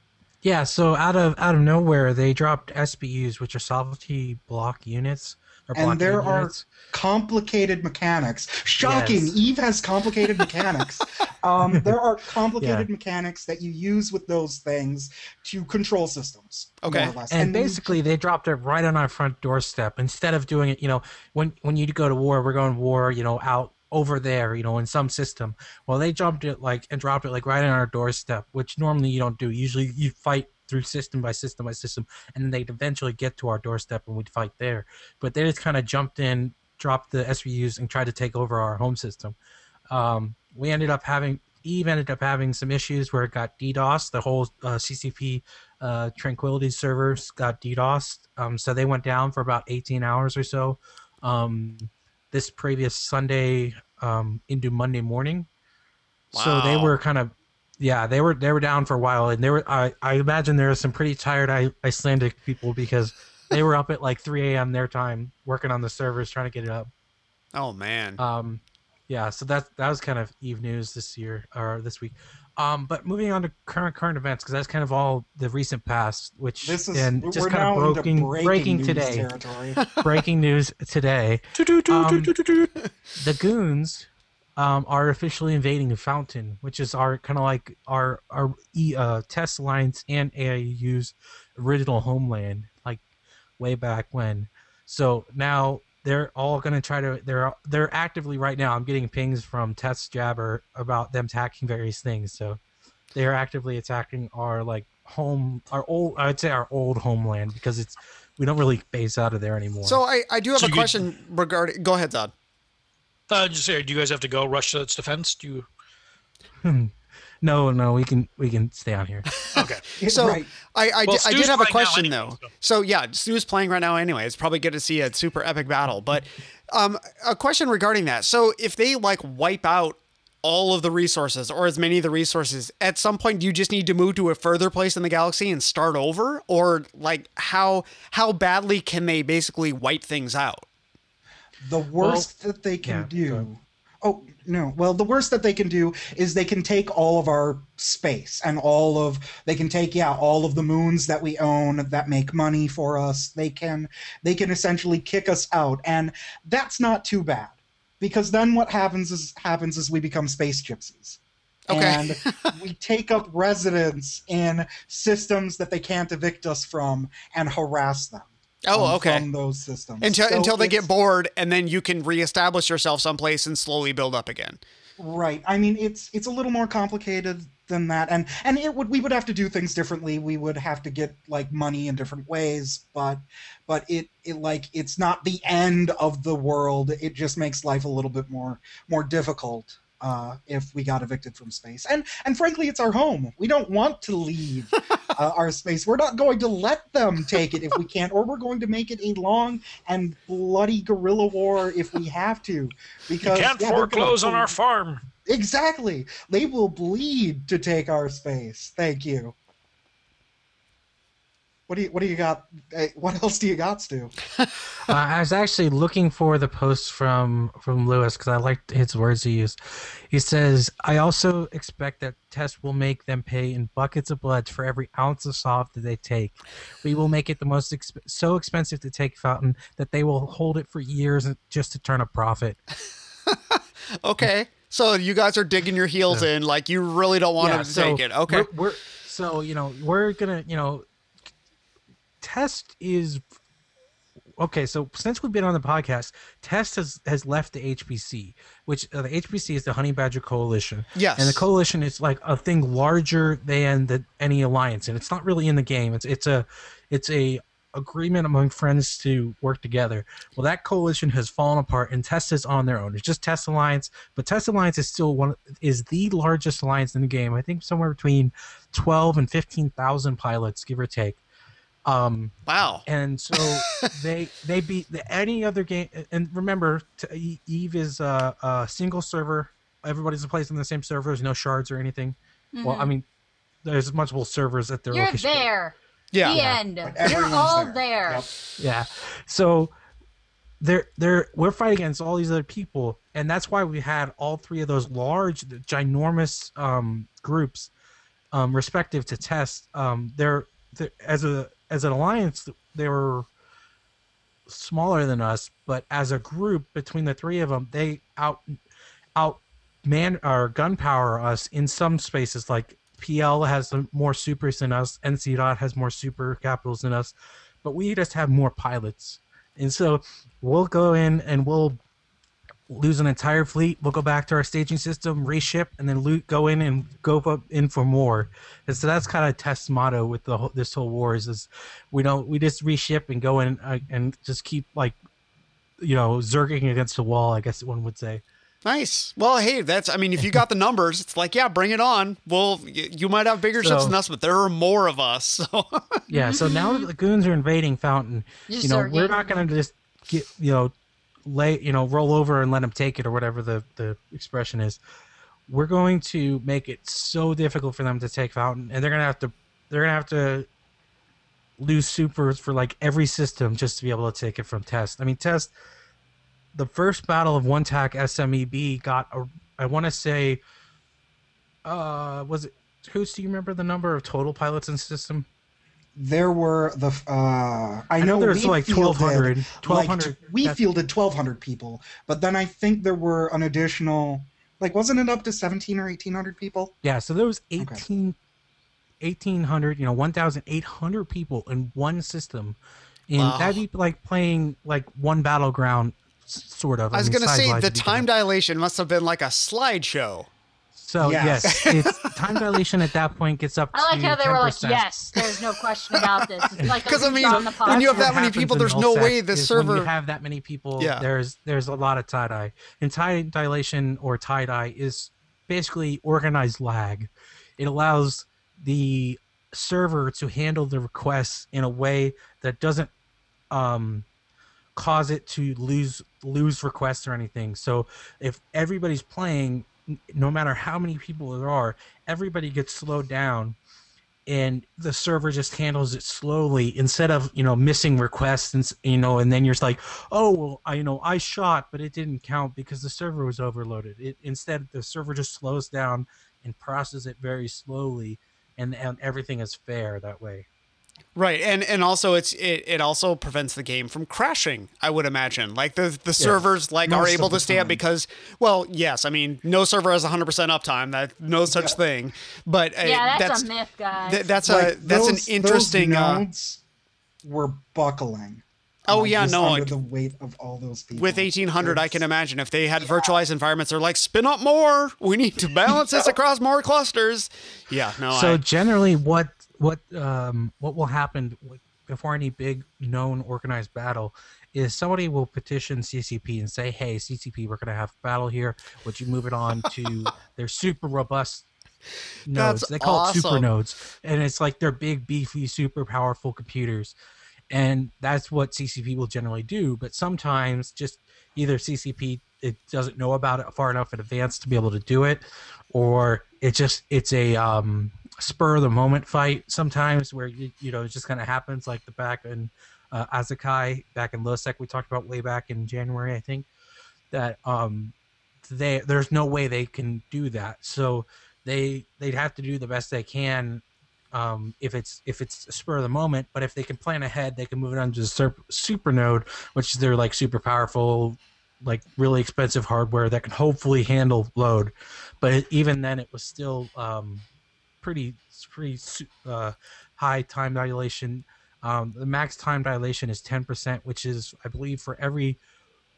yeah. So out of out of nowhere, they dropped SBUs, which are solidity block units. And there blockade are complicated mechanics. Shocking! Yes. Eve has complicated mechanics. Um, there are complicated mechanics that you use with those things to control systems. Okay. More or less. and you- basically they dropped it right on our front doorstep instead of doing it you know when when you go to war we're going to war you know out over there you know in some system well they jumped it like and dropped it like right on our doorstep which normally you don't do usually you fight through system by system by system and then they'd eventually get to our doorstep and we'd fight there. But they just kind of jumped in dropped the SBUs and tried to take over our home system. Um, we ended up having eve ended up having some issues where it got ddos the whole uh, ccp uh, Tranquility servers got DDoS, um, so they went down for about 18 hours or so. Um, this previous Sunday um, into Monday morning, so they were kind of, yeah, they were they were down for a while, and they were I, I imagine there are some pretty tired I- Icelandic people because they were up at like 3 a.m. their time working on the servers trying to get it up. Oh man. Um, yeah, so that that was kind of Eve news this year or this week. Um, but moving on to current current events because that's kind of all the recent past, which This is and just kind of into breaking breaking, breaking news today, breaking news today. Um, the goons um, are officially invading the Fountain, which is our kind of like our our e, uh, test lines and AIE's original homeland, like way back when. So now they're all going to try to they're they're actively right now. I'm getting pings from Test Jabber about them attacking various things. So they are actively attacking our like home, our old I'd say our old homeland because it's we don't really base out of there anymore. So I, I do have So a you- question regarding. Go ahead, Todd. Uh, just say, do you guys have to go rush to its defense? Do you? no, no, we can we can stay on here. Okay. So right. I I, Well, did, I did have a question anyway, though. so- So yeah, Stu's playing right now anyway. It's probably good to see a super epic battle. But um, a question regarding that. So if they like wipe out all of the resources or as many of the resources, at some point do you just need to move to a further place in the galaxy and start over, or like how how badly can they basically wipe things out? The worst that they can yeah, go do. Oh no! Well, the worst that they can do is they can take all of our space and all of they can take yeah all of the moons that we own that make money for us. They can they can essentially kick us out, and that's not too bad because then what happens is happens is we become space gypsies. Okay. And we take up residence in systems that they can't evict us from and harass them. Oh, um, okay. From those systems Until So until they get bored, and then you can reestablish yourself someplace and slowly build up again. Right. I mean, it's it's a little more complicated than that, and and it would we would have to do things differently. We would have to get like money in different ways, but but it it like it's not the end of the world. It just makes life a little bit more more difficult. Uh, if we got evicted from space, and and frankly, it's our home. We don't want to leave uh, our space. We're not going to let them take it if we can't, or we're going to make it a long and bloody guerrilla war if we have to. You Because can't yeah, foreclose on our farm. Exactly. They will bleed to take our space. Thank you. What do you What do you got? eh, What else do you got, Stu? uh, I was actually looking for the post from from Lewis because I liked his words he used. He says, "I also expect that Test will make them pay in buckets of blood for every ounce of soft that they take. We will make it the most exp- so expensive to take Fountain that they will hold it for years just to turn a profit." Okay. So you guys are digging your heels in, like you really don't want them to take it. Okay. We're, we're so you know we're gonna you know test is okay, so since we've been on the podcast, Test has has left the HPC, which uh, the HPC is the Honey Badger Coalition. Yes. And the coalition is like a thing larger than the any alliance, and it's not really in the game. It's it's a it's a agreement among friends to work together. Well, that coalition has fallen apart, and Test is on their own. It's just Test Alliance, but Test Alliance is still one is the largest alliance in the game. I think somewhere between twelve and fifteen thousand pilots, give or take. Um, Wow. and so they they beat the, any other game. And remember, t- E- Eve is a, a single server. Everybody's placed on the same server. There's no shards or anything. Well, I mean, there's multiple servers at their Mm-hmm. You're location. there. Yeah. The end. But You're all there. there. Yep. Yeah. So they're they're we're fighting against all these other people, and that's why we had all three of those large, ginormous um, groups, um, respective to test. Um, they're, they're as a as an alliance, they were smaller than us, but as a group between the three of them, they out out man or gunpower us in some spaces. Like PL has more supers than us, NC Dot has more super capitals than us, but we just have more pilots, and so we'll go in and we'll lose an entire fleet. We'll go back to our staging system, reship, and then loot, go in and go up in for more. And so that's kind of test motto with the whole, this whole war is, is we don't we just reship and go in uh, and just keep like you know zerging against the wall. I guess one would say. Nice. Well, hey, that's. I mean, if you got the numbers, it's like, yeah, bring it on. Well, y- you might have bigger ships than us, but there are more of us. So Yeah. So now that the goons are invading Fountain, Just you know we're not gonna just get you know lay you know roll over and let them take it or whatever the the expression is. We're going to make it so difficult for them to take Fountain, and they're gonna have to they're gonna have to lose supers for like every system just to be able to take it from Test. I mean, Test. The first battle of one tac SMEB got a I want to say. Uh, was it? Who's do you remember the number of total pilots in system? There were the uh, I, I know know there's we like fielded, 1,200. like, 1,200. we fielded 1,200 people, but then I think there were an additional, like, wasn't it up to 17 or 1,800 people? Yeah, so there was 18, 1,800, you know, 1,800 people in one system. And Wow. that'd be like playing like one battleground, sort of. I was mean, gonna say the time different. dilation must have been like a slideshow. So, Yes. yes, it's, time dilation at that point gets up I like to how they were like, 10%. yes, there's no question about this. It's like a 'Cause, I mean, when you have that many people, there's no way the is when you have that many people. Yeah. There's there's a lot of TiDi, and tie dilation or TiDi is basically organized lag. It allows the server to handle the requests in a way that doesn't um, cause it to lose lose requests or anything. So if everybody's playing, n- no matter how many people there are, everybody gets slowed down and the server just handles it slowly instead of you know missing requests and you know and then you're like oh well i you know i shot but it didn't count because the server was overloaded. It instead the server just slows down and processes it very slowly and and everything is fair that way Right, and and also it's it, it also prevents the game from crashing. I would imagine, like the the servers like are able to stay up because, well, yes, I mean no server has 100 percent uptime. That no such Yeah. thing. But uh, yeah, that's, that's a myth, guys. th- that's Like, a that's those- an interesting. Those uh, were buckling. Oh, uh, yeah, no, under like, the weight of all those people. with 1800, I can imagine if they had virtualized environments, they're like spin up more. We need to balance this across more clusters. Yeah, no, so I, generally what what um what will happen before any big known organized battle is somebody will petition ccp and say hey ccp we're going to have a battle here. Would you move it on to their super robust nodes? That's they call it super nodes and it's like their big beefy super powerful computers. And that's what ccp will generally do but sometimes just either ccp it doesn't know about it far enough in advance to be able to do it or it just it's a um spur of the moment fight sometimes where you, you know it just kind of happens like the back in uh, Asakai back in lowsec we talked about way back in January I think that um they there's no way they can do that. So they they'd have to do the best they can um, if it's if it's spur of the moment but if they can plan ahead they can move it on to the sur- super node which is their like super powerful like really expensive hardware that can hopefully handle load. But even then it was still um, pretty pretty uh, high time dilation Um, the max time dilation is 10%, which is, I believe, for every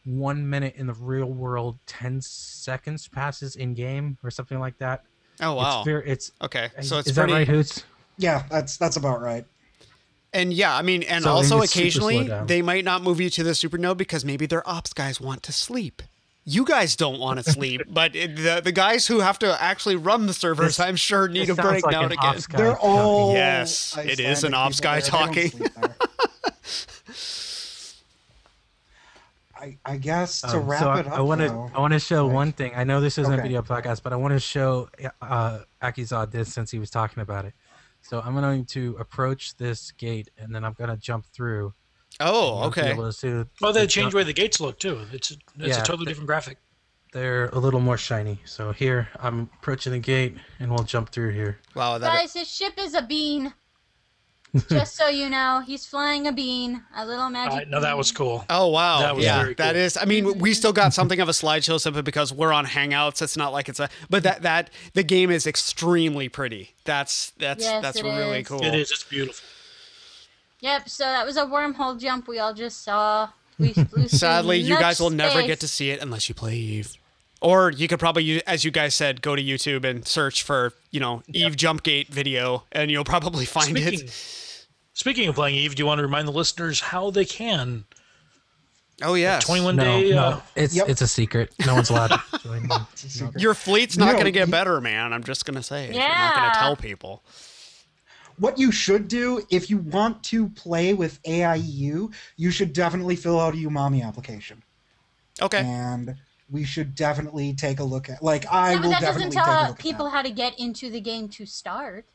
one minute in the real world, 10 seconds passes in game or something like that. Oh wow. It's, very, it's okay, so it's is pretty. that right, Hoots? Yeah, that's that's about right. And yeah, I mean, and So also occasionally they might not move you to the super node because maybe their ops guys want to sleep. You guys don't want to sleep, but the the guys who have to actually run the servers, This- I'm sure need a break like now and again. They're talking. all Yes, it is an Icelandic ops guy there. Talking. I, I guess to Um, wrap so it I, up, I want to I want to show one thing. I know this isn't a video podcast, but I want to show uh, Akizad this since he was talking about it. So I'm going to approach this gate, and then I'm going to jump through. Oh, You'll be okay. able to see Oh, they the changed the way the gates look too. It's a, it's Yeah, a totally they- different graphic. They're a little more shiny. So here, I'm approaching the gate, and we'll jump through here. Wow, that Guys, his ship is a bean. Just so you know, he's flying a bean, a little magic. I know that was cool. Oh wow! That was yeah, very that cool. is. I mean, we still got something of a slideshow simply because we're on Hangouts. It's not like it's a. But that that the game is extremely pretty. That's that's Yes, that's really is. cool. It is. It's beautiful. Yep. So that was a wormhole jump we all just saw. We flew Sadly, you guys will never space. get to see it unless you play Eve. Or you could probably, as you guys said, go to YouTube and search for, you know, Eve Jumpgate video, and you'll probably find Speaking, it. speaking of playing Eve, do you want to remind the listeners how they can? Oh yeah, 21 No, day. no, Uh, it's Yep. it's a secret. No one's allowed to join. me. It's a secret. Your fleet's not No, going to get better, man. I'm just going to say. it. You're not going to tell people. What you should do if you want to play with AIE, you should definitely fill out a Umami application, Okay. and we should definitely take a look at. Like I Yeah, but will that definitely doesn't take tell people how to get into the game to start.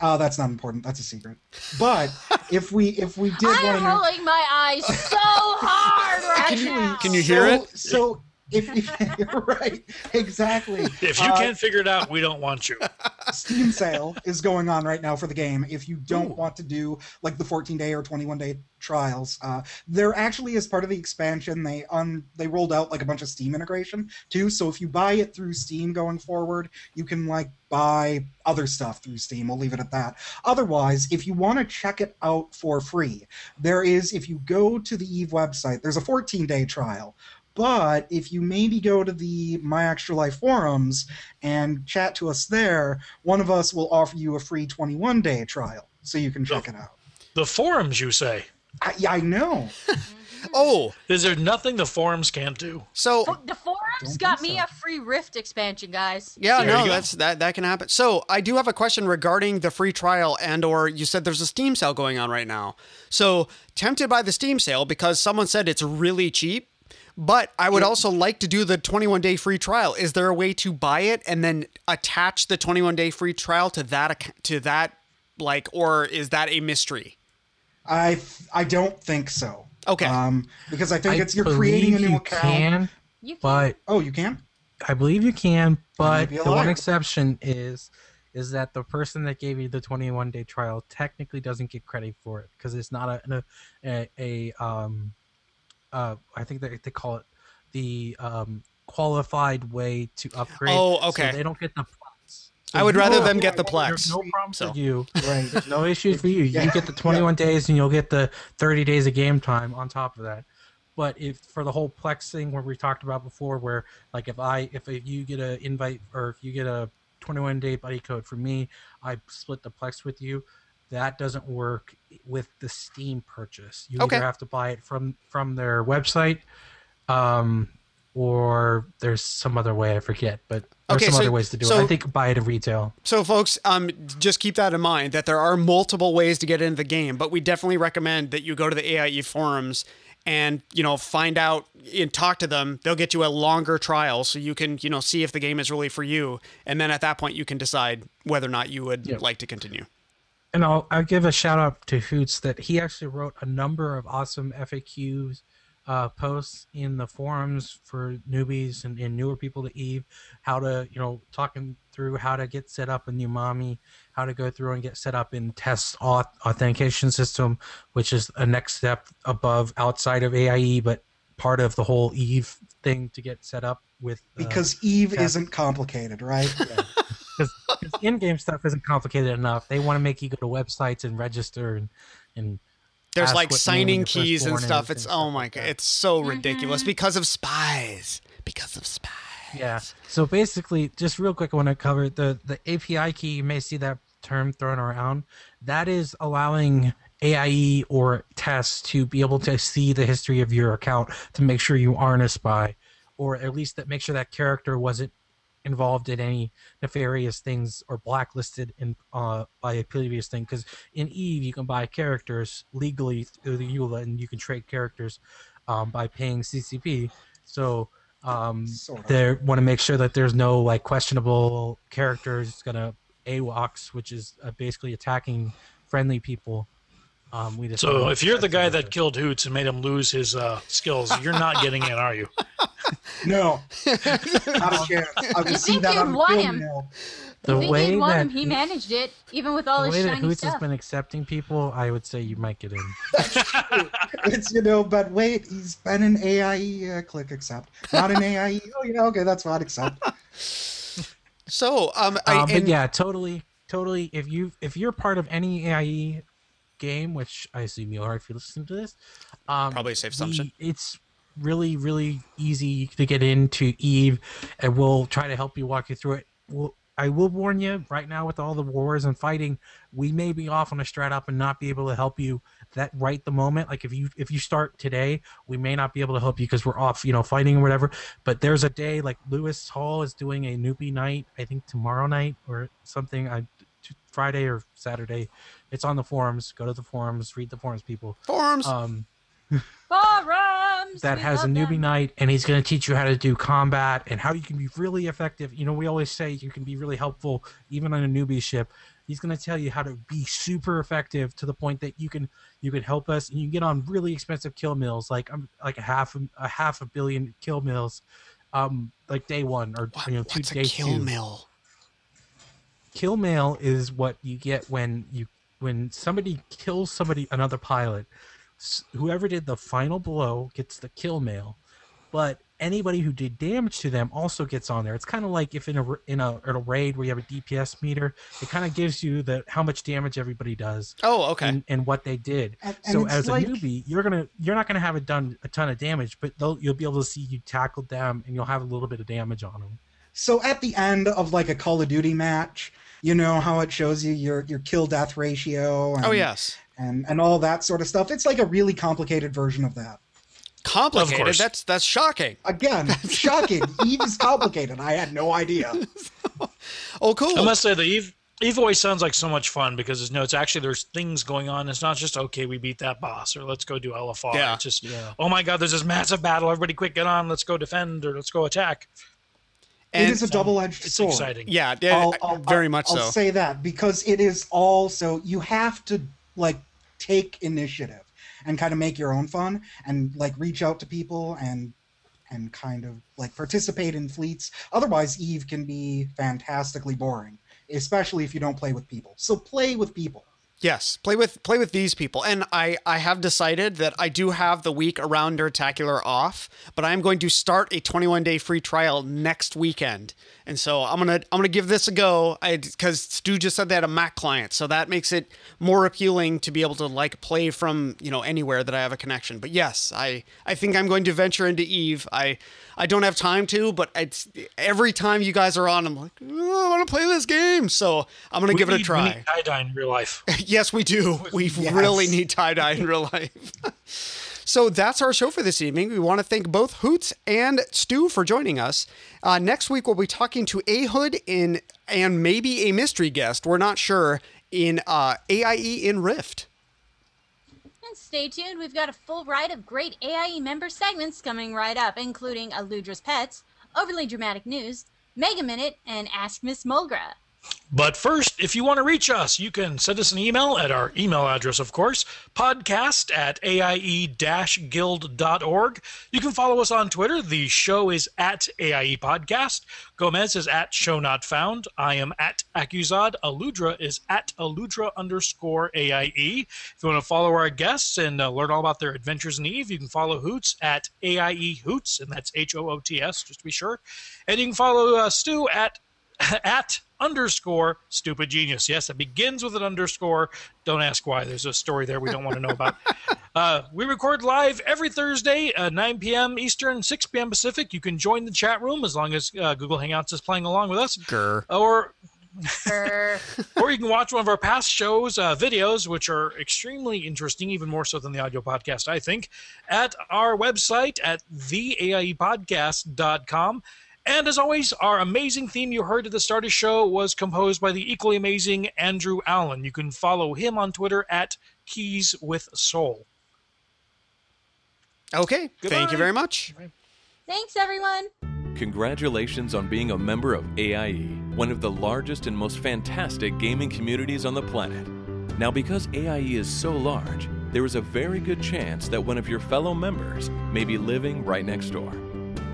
That. Oh, that's not important. That's a secret. But if we if we did want I'm to know, rolling my eyes so hard right Can you- now. can you hear it? So if, you're right, exactly. if you Uh, can't figure it out, we don't want you. Steam sale is going on right now for the game. If you don't want to do like the 14 day or 21 day trials, uh, there actually is part of the expansion. They un they rolled out like a bunch of Steam integration too. So if you buy it through Steam going forward, you can like buy other stuff through Steam. We'll leave it at that. Otherwise, if you want to check it out for free, there is if you go to the Eve website, there's a 14 day trial. But if you maybe go to the My Extra Life forums and chat to us there, one of us will offer you a free 21 day trial so you can check it out. The forums, you say? I, yeah, I know. Oh, Is there nothing the forums can't do? so the forums got me so. a free Rift expansion, guys. Yeah, There no, that's that that can happen. So I do have a question regarding the free trial and or you said there's a Steam sale going on right now. So tempted by the Steam sale because someone said it's really cheap, but I would also like to do the 21 day free trial. Is there a way to buy it and then attach the 21 day free trial to that to that like or is that a mystery? I I don't think so. Okay. Um, because I think I it's you're creating a new you account. Can, You can. but Oh, you can. I believe you can, but the one exception is is that the person that gave you the 21 day trial technically doesn't get credit for it because it's not a a, a um uh I think they they call it the um qualified way to upgrade. Oh, so okay. they don't get the plex. I would rather them get the There's plex. no problem So. for you. Right. There's no issues for you. Yeah. You get the 21 days and you'll get the 30 days of game time on top of that. But if for the whole Plex thing where we talked about before, where like if I if, if you get an invite or if you get a 21 day buddy code from me, I split the Plex with you. That doesn't work with the Steam purchase. You Okay. either have to buy it from from their website, um, or there's some other way I forget. But there's Okay, some so- other ways to do so- it. I think buy it at retail. So, folks, um, just keep that in mind that there are multiple ways to get into the game, but we definitely recommend that you go to the AIE forums and you know find out and talk to them. They'll get you a longer trial so you can you know see if the game is really for you, and then at that point you can decide whether or not you would Yep. like to continue. And I'll, I'll give a shout out to Hoots that he actually wrote a number of awesome FAQs uh, posts in the forums for newbies and, and newer people to Eve, how to, you know, talking through how to get set up in Umami, how to go through and get set up in test auth authentication system, which is a next step above outside of AIE, but part of the whole Eve thing to get set up with. uh, Because Eve yeah. isn't complicated, right? because in-game stuff isn't complicated enough. They want to make you go to websites and register and and There's like signing keys and stuff. It's oh my god, it's so ridiculous Mhm. because of spies. Because of spies. Yeah. So basically, just real quick, I want to cover the the API key. You may see that term thrown around. That is allowing AIE or tests to be able to see the history of your account to make sure you aren't a spy, or at least that make sure that character wasn't involved in any nefarious things or blacklisted in uh, by a previous thing. Because in Eve, you can buy characters legally through the EULA, and you can trade characters um, by paying CCP. So um, Sort of. they want to make sure that there's no like questionable characters gonna awox, which is uh, basically attacking friendly people. Um, we just So if you're the guy that it. killed Hoots and made him lose his uh, skills, you're not getting in, are you? No, not a chance. I will You see think that you'd on want film him. now. the I think way he'd want that him. He managed it, even with all the his way that shiny Hoots has stuff. been accepting people, I would say you might get in. It's you know, but wait, he's been an AIE. Uh, click accept. Not an AIE. Oh, yeah, okay, that's fine. Accept. So um, I, Uh, but and- yeah, totally, totally. If you if you're part of any AIE game, which I assume you are if you listen to this, um, Probably a safe the- assumption. it's really really easy to get into Eve, and we'll try to help you walk you through it. We'll, I will warn you right now with all the wars and fighting, we may be off on a strat op and not be able to help you that right the moment. Like if you if you start today, we may not be able to help you because we're off, you know, fighting or whatever. But there's a day like Lewis Hall is doing a newbie night, I think tomorrow night or something. I Friday or Saturday. It's on the forums. Go to the forums, read the forums, people. forums. Um, Forums. that we has a newbie them. night and he's going to teach you how to do combat and how you can be really effective you know we always say you can be really helpful even on a newbie ship he's going to tell you how to be super effective to the point that you can you can help us and you can get on really expensive kill mails like um, like a half a, a half a billion kill mails um like day one or What- you know two what's a day kill two mill? Kill mail is what you get when you when somebody kills somebody another pilot. Whoever did the final blow gets the kill mail but anybody who did damage to them also gets on there. It's kind of like if in a r- in a, in a raid where you have a dps meter it kind of gives you the how much damage everybody does Oh, okay. and, and what they did. And, and so it's as like, a newbie you're gonna you're not gonna have it done a ton of damage but they'll, you'll be able to see you tackled them and you'll have a little bit of damage on them So at the end of like a Call of Duty match, you know how it shows you your your kill death ratio. And, oh yes. and and all that sort of stuff. It's like a really complicated version of that. Complicated. course. That's that's shocking. Again, shocking. Eve is complicated. I had no idea. Oh, cool. I must say the Eve Eve always sounds like so much fun because it's, no, it's actually there's things going on. It's not just okay, we beat that boss or let's go do LFR. Yeah. It's just Yeah. oh my god, there's this massive battle. Everybody, quick, get on. Let's go defend or let's go attack. And- it is a double-edged It's sword. exciting. yeah, yeah, I'll- I'll- very much I'll so. say that because it is also you have to like take initiative and kind of make your own fun and like reach out to people and and kind of like participate in fleets. Otherwise, Eve can be fantastically boring, especially if you don't play with people. So play with people. Yes, play with play with these people, and I I have decided that I do have the week around Nerdtacular off, but I am going to start a 21 day free trial next weekend, and so I'm gonna I'm gonna give this a go. Because Stu just said they had a Mac client, so that makes it more appealing to be able to like play from you know anywhere that I have a connection. But yes, I I think I'm going to venture into Eve. I I don't have time to, but it's every time you guys are on, I'm like "Oh, I want to play this game, so I'm gonna We give it a try. We need tie-dye in real life. Yes, we do. We Yes. really need tie dye in real life. so that's our show for this evening. We want to thank both Hoots and Stu for joining us. Uh, next week, we'll be talking to Ahood in and maybe a mystery guest. We're not sure in uh, AIE in Rift. And stay tuned. We've got a full ride of great AIE member segments coming right up, including Aludra's Pets, Overly Dramatic News, Mega Minute, and Ask Miss Mulgra. But first, if you want to reach us, you can send us an email at our email address, of course, podcast at aie-guild.org. You can follow us on Twitter. The show is at AIE Podcast. Gomez is at Show Not Found. I am at Accusad. Aludra is at Aludra underscore AIE. If you want to follow our guests and uh, learn all about their adventures in Eve, you can follow Hoots at AIE Hoots, and that's H O O T S, just to be sure. And you can follow uh, Stu at at underscore stupid genius. Yes, it begins with an underscore. Don't ask why. There's a story there we don't want to know about. Uh, we record live every Thursday, uh, 9 p.m. Eastern, 6 p.m. Pacific. You can join the chat room as long as uh, Google Hangouts is playing along with us. Grr. Or Grr. or you can watch one of our past shows, uh, videos, which are extremely interesting, even more so than the audio podcast, I think, at our website at theaiepodcast.com. And as always, our amazing theme you heard at the start of the show was composed by the equally amazing Andrew Allen. You can follow him on Twitter at Keys with Soul. Okay. Thank you very much. Thanks, everyone. Congratulations on being a member of AIE, one of the largest and most fantastic gaming communities on the planet. Now, because AIE is so large, there is a very good chance that one of your fellow members may be living right next door.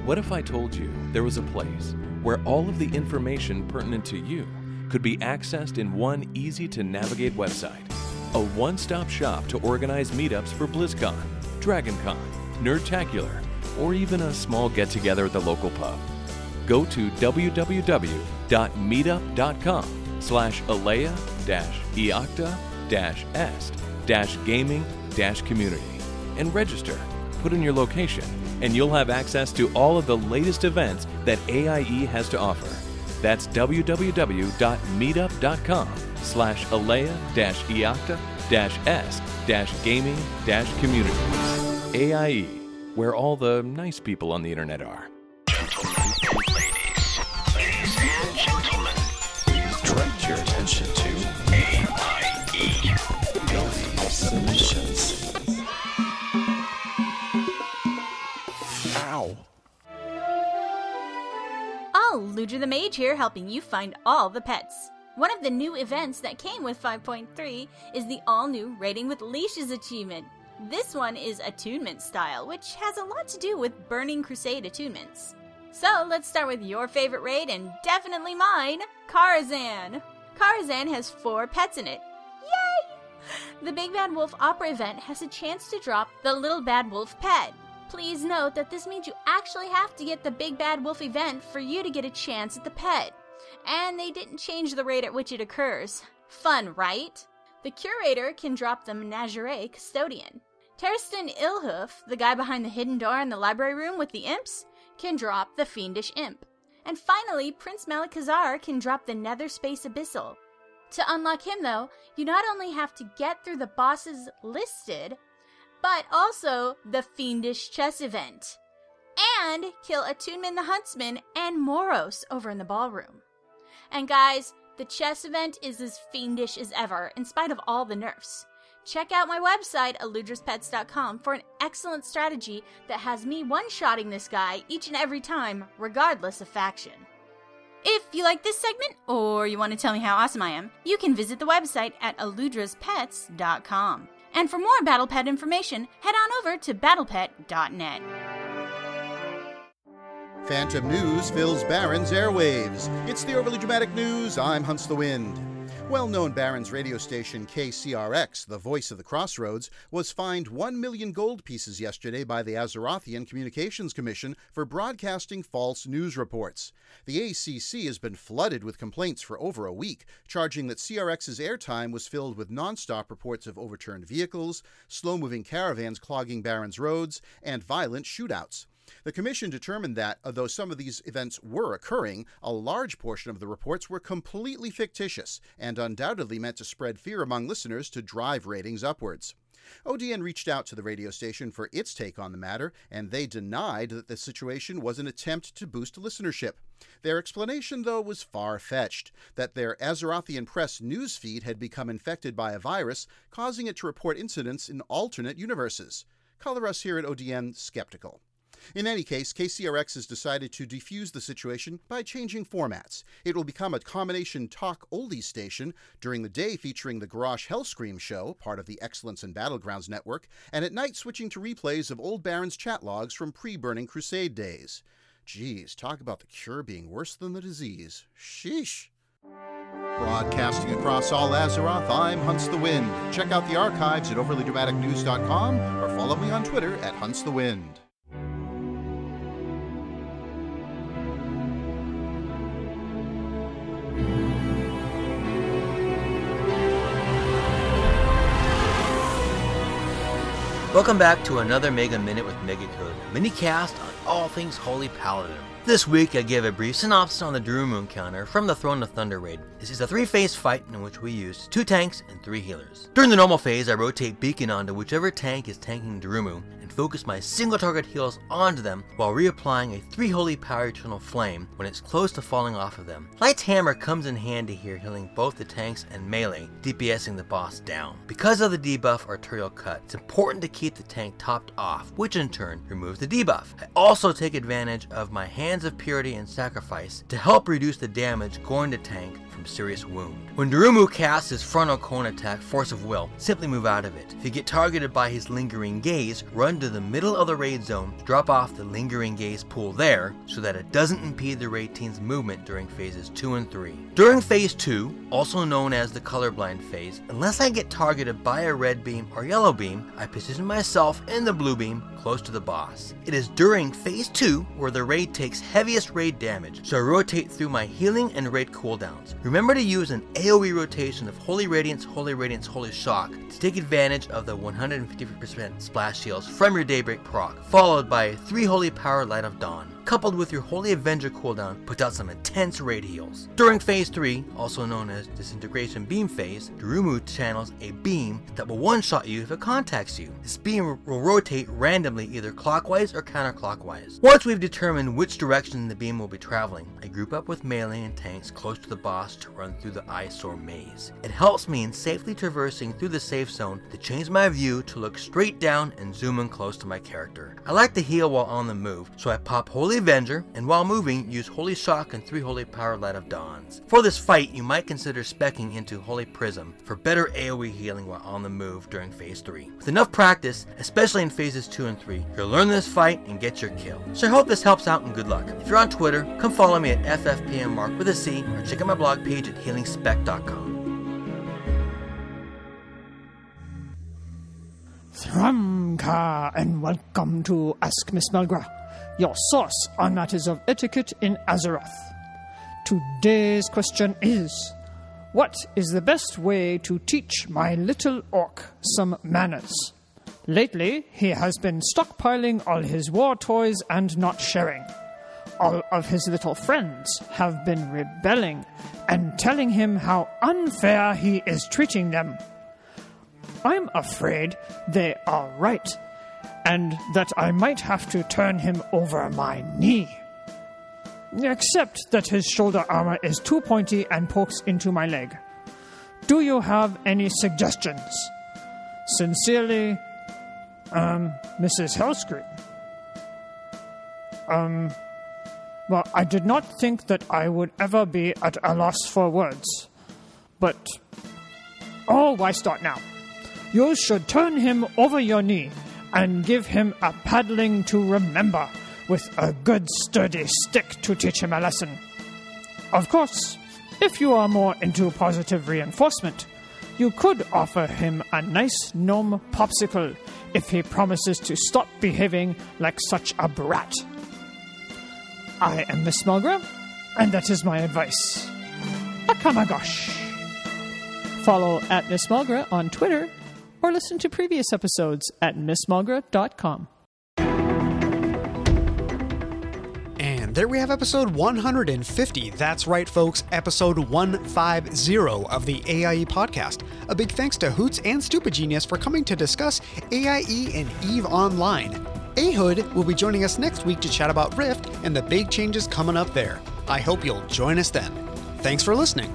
What if I told you there was a place where all of the information pertinent to you could be accessed in one easy to navigate website? A one stop shop to organize meetups for BlizzCon, DragonCon, Nerdtacular, or even a small get together at the local pub. Go to www.meetup.com slash alea iacta est gaming community and register. Put in your location, and you'll have access to all of the latest events that AIE has to offer. That's www.meetup.com slash alea iacta est gaming communities. AIE, where all the nice people on the internet are. Gentlemen and ladies, ladies and gentlemen, direct your attention to Ludra the Mage here helping you find all the pets. One of the new events that came with 5.3 is the all new Raiding with Leashes achievement. This one is attunement style, which has a lot to do with Burning Crusade attunements. So let's start with your favorite raid and definitely mine, Karazhan. Karazhan has four pets in it. Yay! The Big Bad Wolf Opera event has a chance to drop the Little Bad Wolf pet. Please note that this means you actually have to get the Big Bad Wolf event for you to get a chance at the pet. And they didn't change the rate at which it occurs. Fun, right? The curator can drop the Menagerie Custodian. Terestian Illhoof, the guy behind the hidden door in the library room with the imps, can drop the Fiendish Imp. And finally, Prince Malchezaar can drop the Nether Space Abyssal. To unlock him, though, you not only have to get through the bosses listed, but also the Fiendish Chess event. And kill Attumen the Huntsman and Moroes over in the ballroom. And guys, the chess event is as fiendish as ever, in spite of all the nerfs. Check out my website, aludraspets.com, for an excellent strategy that has me one shotting this guy each and every time, regardless of faction. If you like this segment, or you want to tell me how awesome I am, you can visit the website at aludraspets.com. And for more Battle Pet information, head on over to battlepet.net. Phantom News fills Barrens airwaves. It's the overly dramatic news. I'm Hunts the Wind. Well known Barrens radio station KCRX, the voice of the crossroads, was fined 1 million gold pieces yesterday by the Azerothian Communications Commission for broadcasting false news reports. The ACC has been flooded with complaints for over a week, charging that CRX's airtime was filled with nonstop reports of overturned vehicles, slow moving caravans clogging Barrens roads, and violent shootouts. The Commission determined that, although some of these events were occurring, a large portion of the reports were completely fictitious and undoubtedly meant to spread fear among listeners to drive ratings upwards. ODN reached out to the radio station for its take on the matter, and they denied that the situation was an attempt to boost listenership. Their explanation, though, was far fetched that their Azerothian Press news feed had become infected by a virus, causing it to report incidents in alternate universes. Color us here at ODN skeptical. In any case, KCRX has decided to defuse the situation by changing formats. It will become a combination talk oldies station, during the day featuring the Garrosh Hellscream show, part of the Excellence in Battlegrounds network, and at night switching to replays of old Barrens chat logs from pre Burning Crusade days. Geez, talk about the cure being worse than the disease. Sheesh. Broadcasting across all Azeroth, I'm Hunts the Wind. Check out the archives at overlydramaticnews.com or follow me on Twitter at Hunts the Wind. Welcome back to another Mega Minute with Megacode, a mini cast on all things Holy Paladin. This week I give a brief synopsis on the Durumu encounter from the Throne of Thunder raid. This is a three-phase fight in which we use two tanks and three healers. During the normal phase, I rotate Beacon onto whichever tank is tanking Durumu and focus my single target heals onto them while reapplying a 3 Holy Power Eternal Flame when it's close to falling off of them. Light's Hammer comes in handy here healing both the tanks and melee, DPSing the boss down. Because of the debuff Arterial Cut, it's important to keep the tank topped off, which in turn removes the debuff. I also take advantage of my Of Purity and Sacrifice to help reduce the damage going to tank from serious wound. When Durumu casts his frontal cone attack, Force of Will, simply move out of it. If you get targeted by his lingering gaze, run to the middle of the raid zone, drop off the lingering gaze pool there so that it doesn't impede the raid team's movement during phases 2 and 3. During phase 2, also known as the colorblind phase, unless I get targeted by a red beam or yellow beam, I position myself in the blue beam close to the boss. It is during phase 2 where the raid takes heaviest raid damage, so I rotate through my healing and raid cooldowns. To use an AoE rotation of Holy Radiance, Holy Radiance, Holy Shock to take advantage of the 150% splash heals from your Daybreak proc, followed by 3 Holy Power Light of Dawn coupled with your Holy Avenger cooldown, puts out some intense raid heals. During Phase 3, also known as Disintegration Beam Phase, Durumu channels a beam that will one-shot you if it contacts you. This beam will rotate randomly either clockwise or counterclockwise. Once we've determined which direction the beam will be traveling, I group up with melee and tanks close to the boss to run through the eyesore maze. It helps me in safely traversing through the safe zone to change my view to look straight down and zoom in close to my character. I like to heal while on the move, so I pop Holy Avenger, and while moving, use Holy Shock and 3 Holy Power Light of Dawns. For this fight, you might consider specking into Holy Prism for better AoE healing while on the move during Phase 3. With enough practice, especially in Phases 2 and 3, you'll learn this fight and get your kill. So I hope this helps out and good luck. If you're on Twitter, come follow me at FFPMMark with a C, or check out my blog page at healingspec.com. Throm-Ka, and welcome to Ask Miss Mulgra, your source on matters of etiquette in Azeroth. Today's question is What is the best way to teach my little orc some manners? Lately, he has been stockpiling all his war toys and not sharing. All of his little friends have been rebelling and telling him how unfair he is treating them. I'm afraid they are right, and that I might have to turn him over my knee. Except that his shoulder armor is too pointy and pokes into my leg. Do you have any suggestions? Sincerely, um, Mrs. Hellscream. Um, well, I did not think that I would ever be at a loss for words. But. Oh, why start now? You should turn him over your knee and give him a paddling to remember with a good sturdy stick to teach him a lesson. Of course, if you are more into positive reinforcement, you could offer him a nice gnome popsicle if he promises to stop behaving like such a brat. I am Miss Mulgram, and that is my advice. Aka'Magosh. Follow at Miss Mulgra on Twitter or listen to previous episodes at missmulgra.com. And there we have episode 150. That's right, folks, episode 150 of the AIE podcast. A big thanks to Hoots and Stupid Genius for coming to discuss AIE and EVE Online. Ahood will be joining us next week to chat about Rift and the big changes coming up there. I hope you'll join us then. Thanks for listening.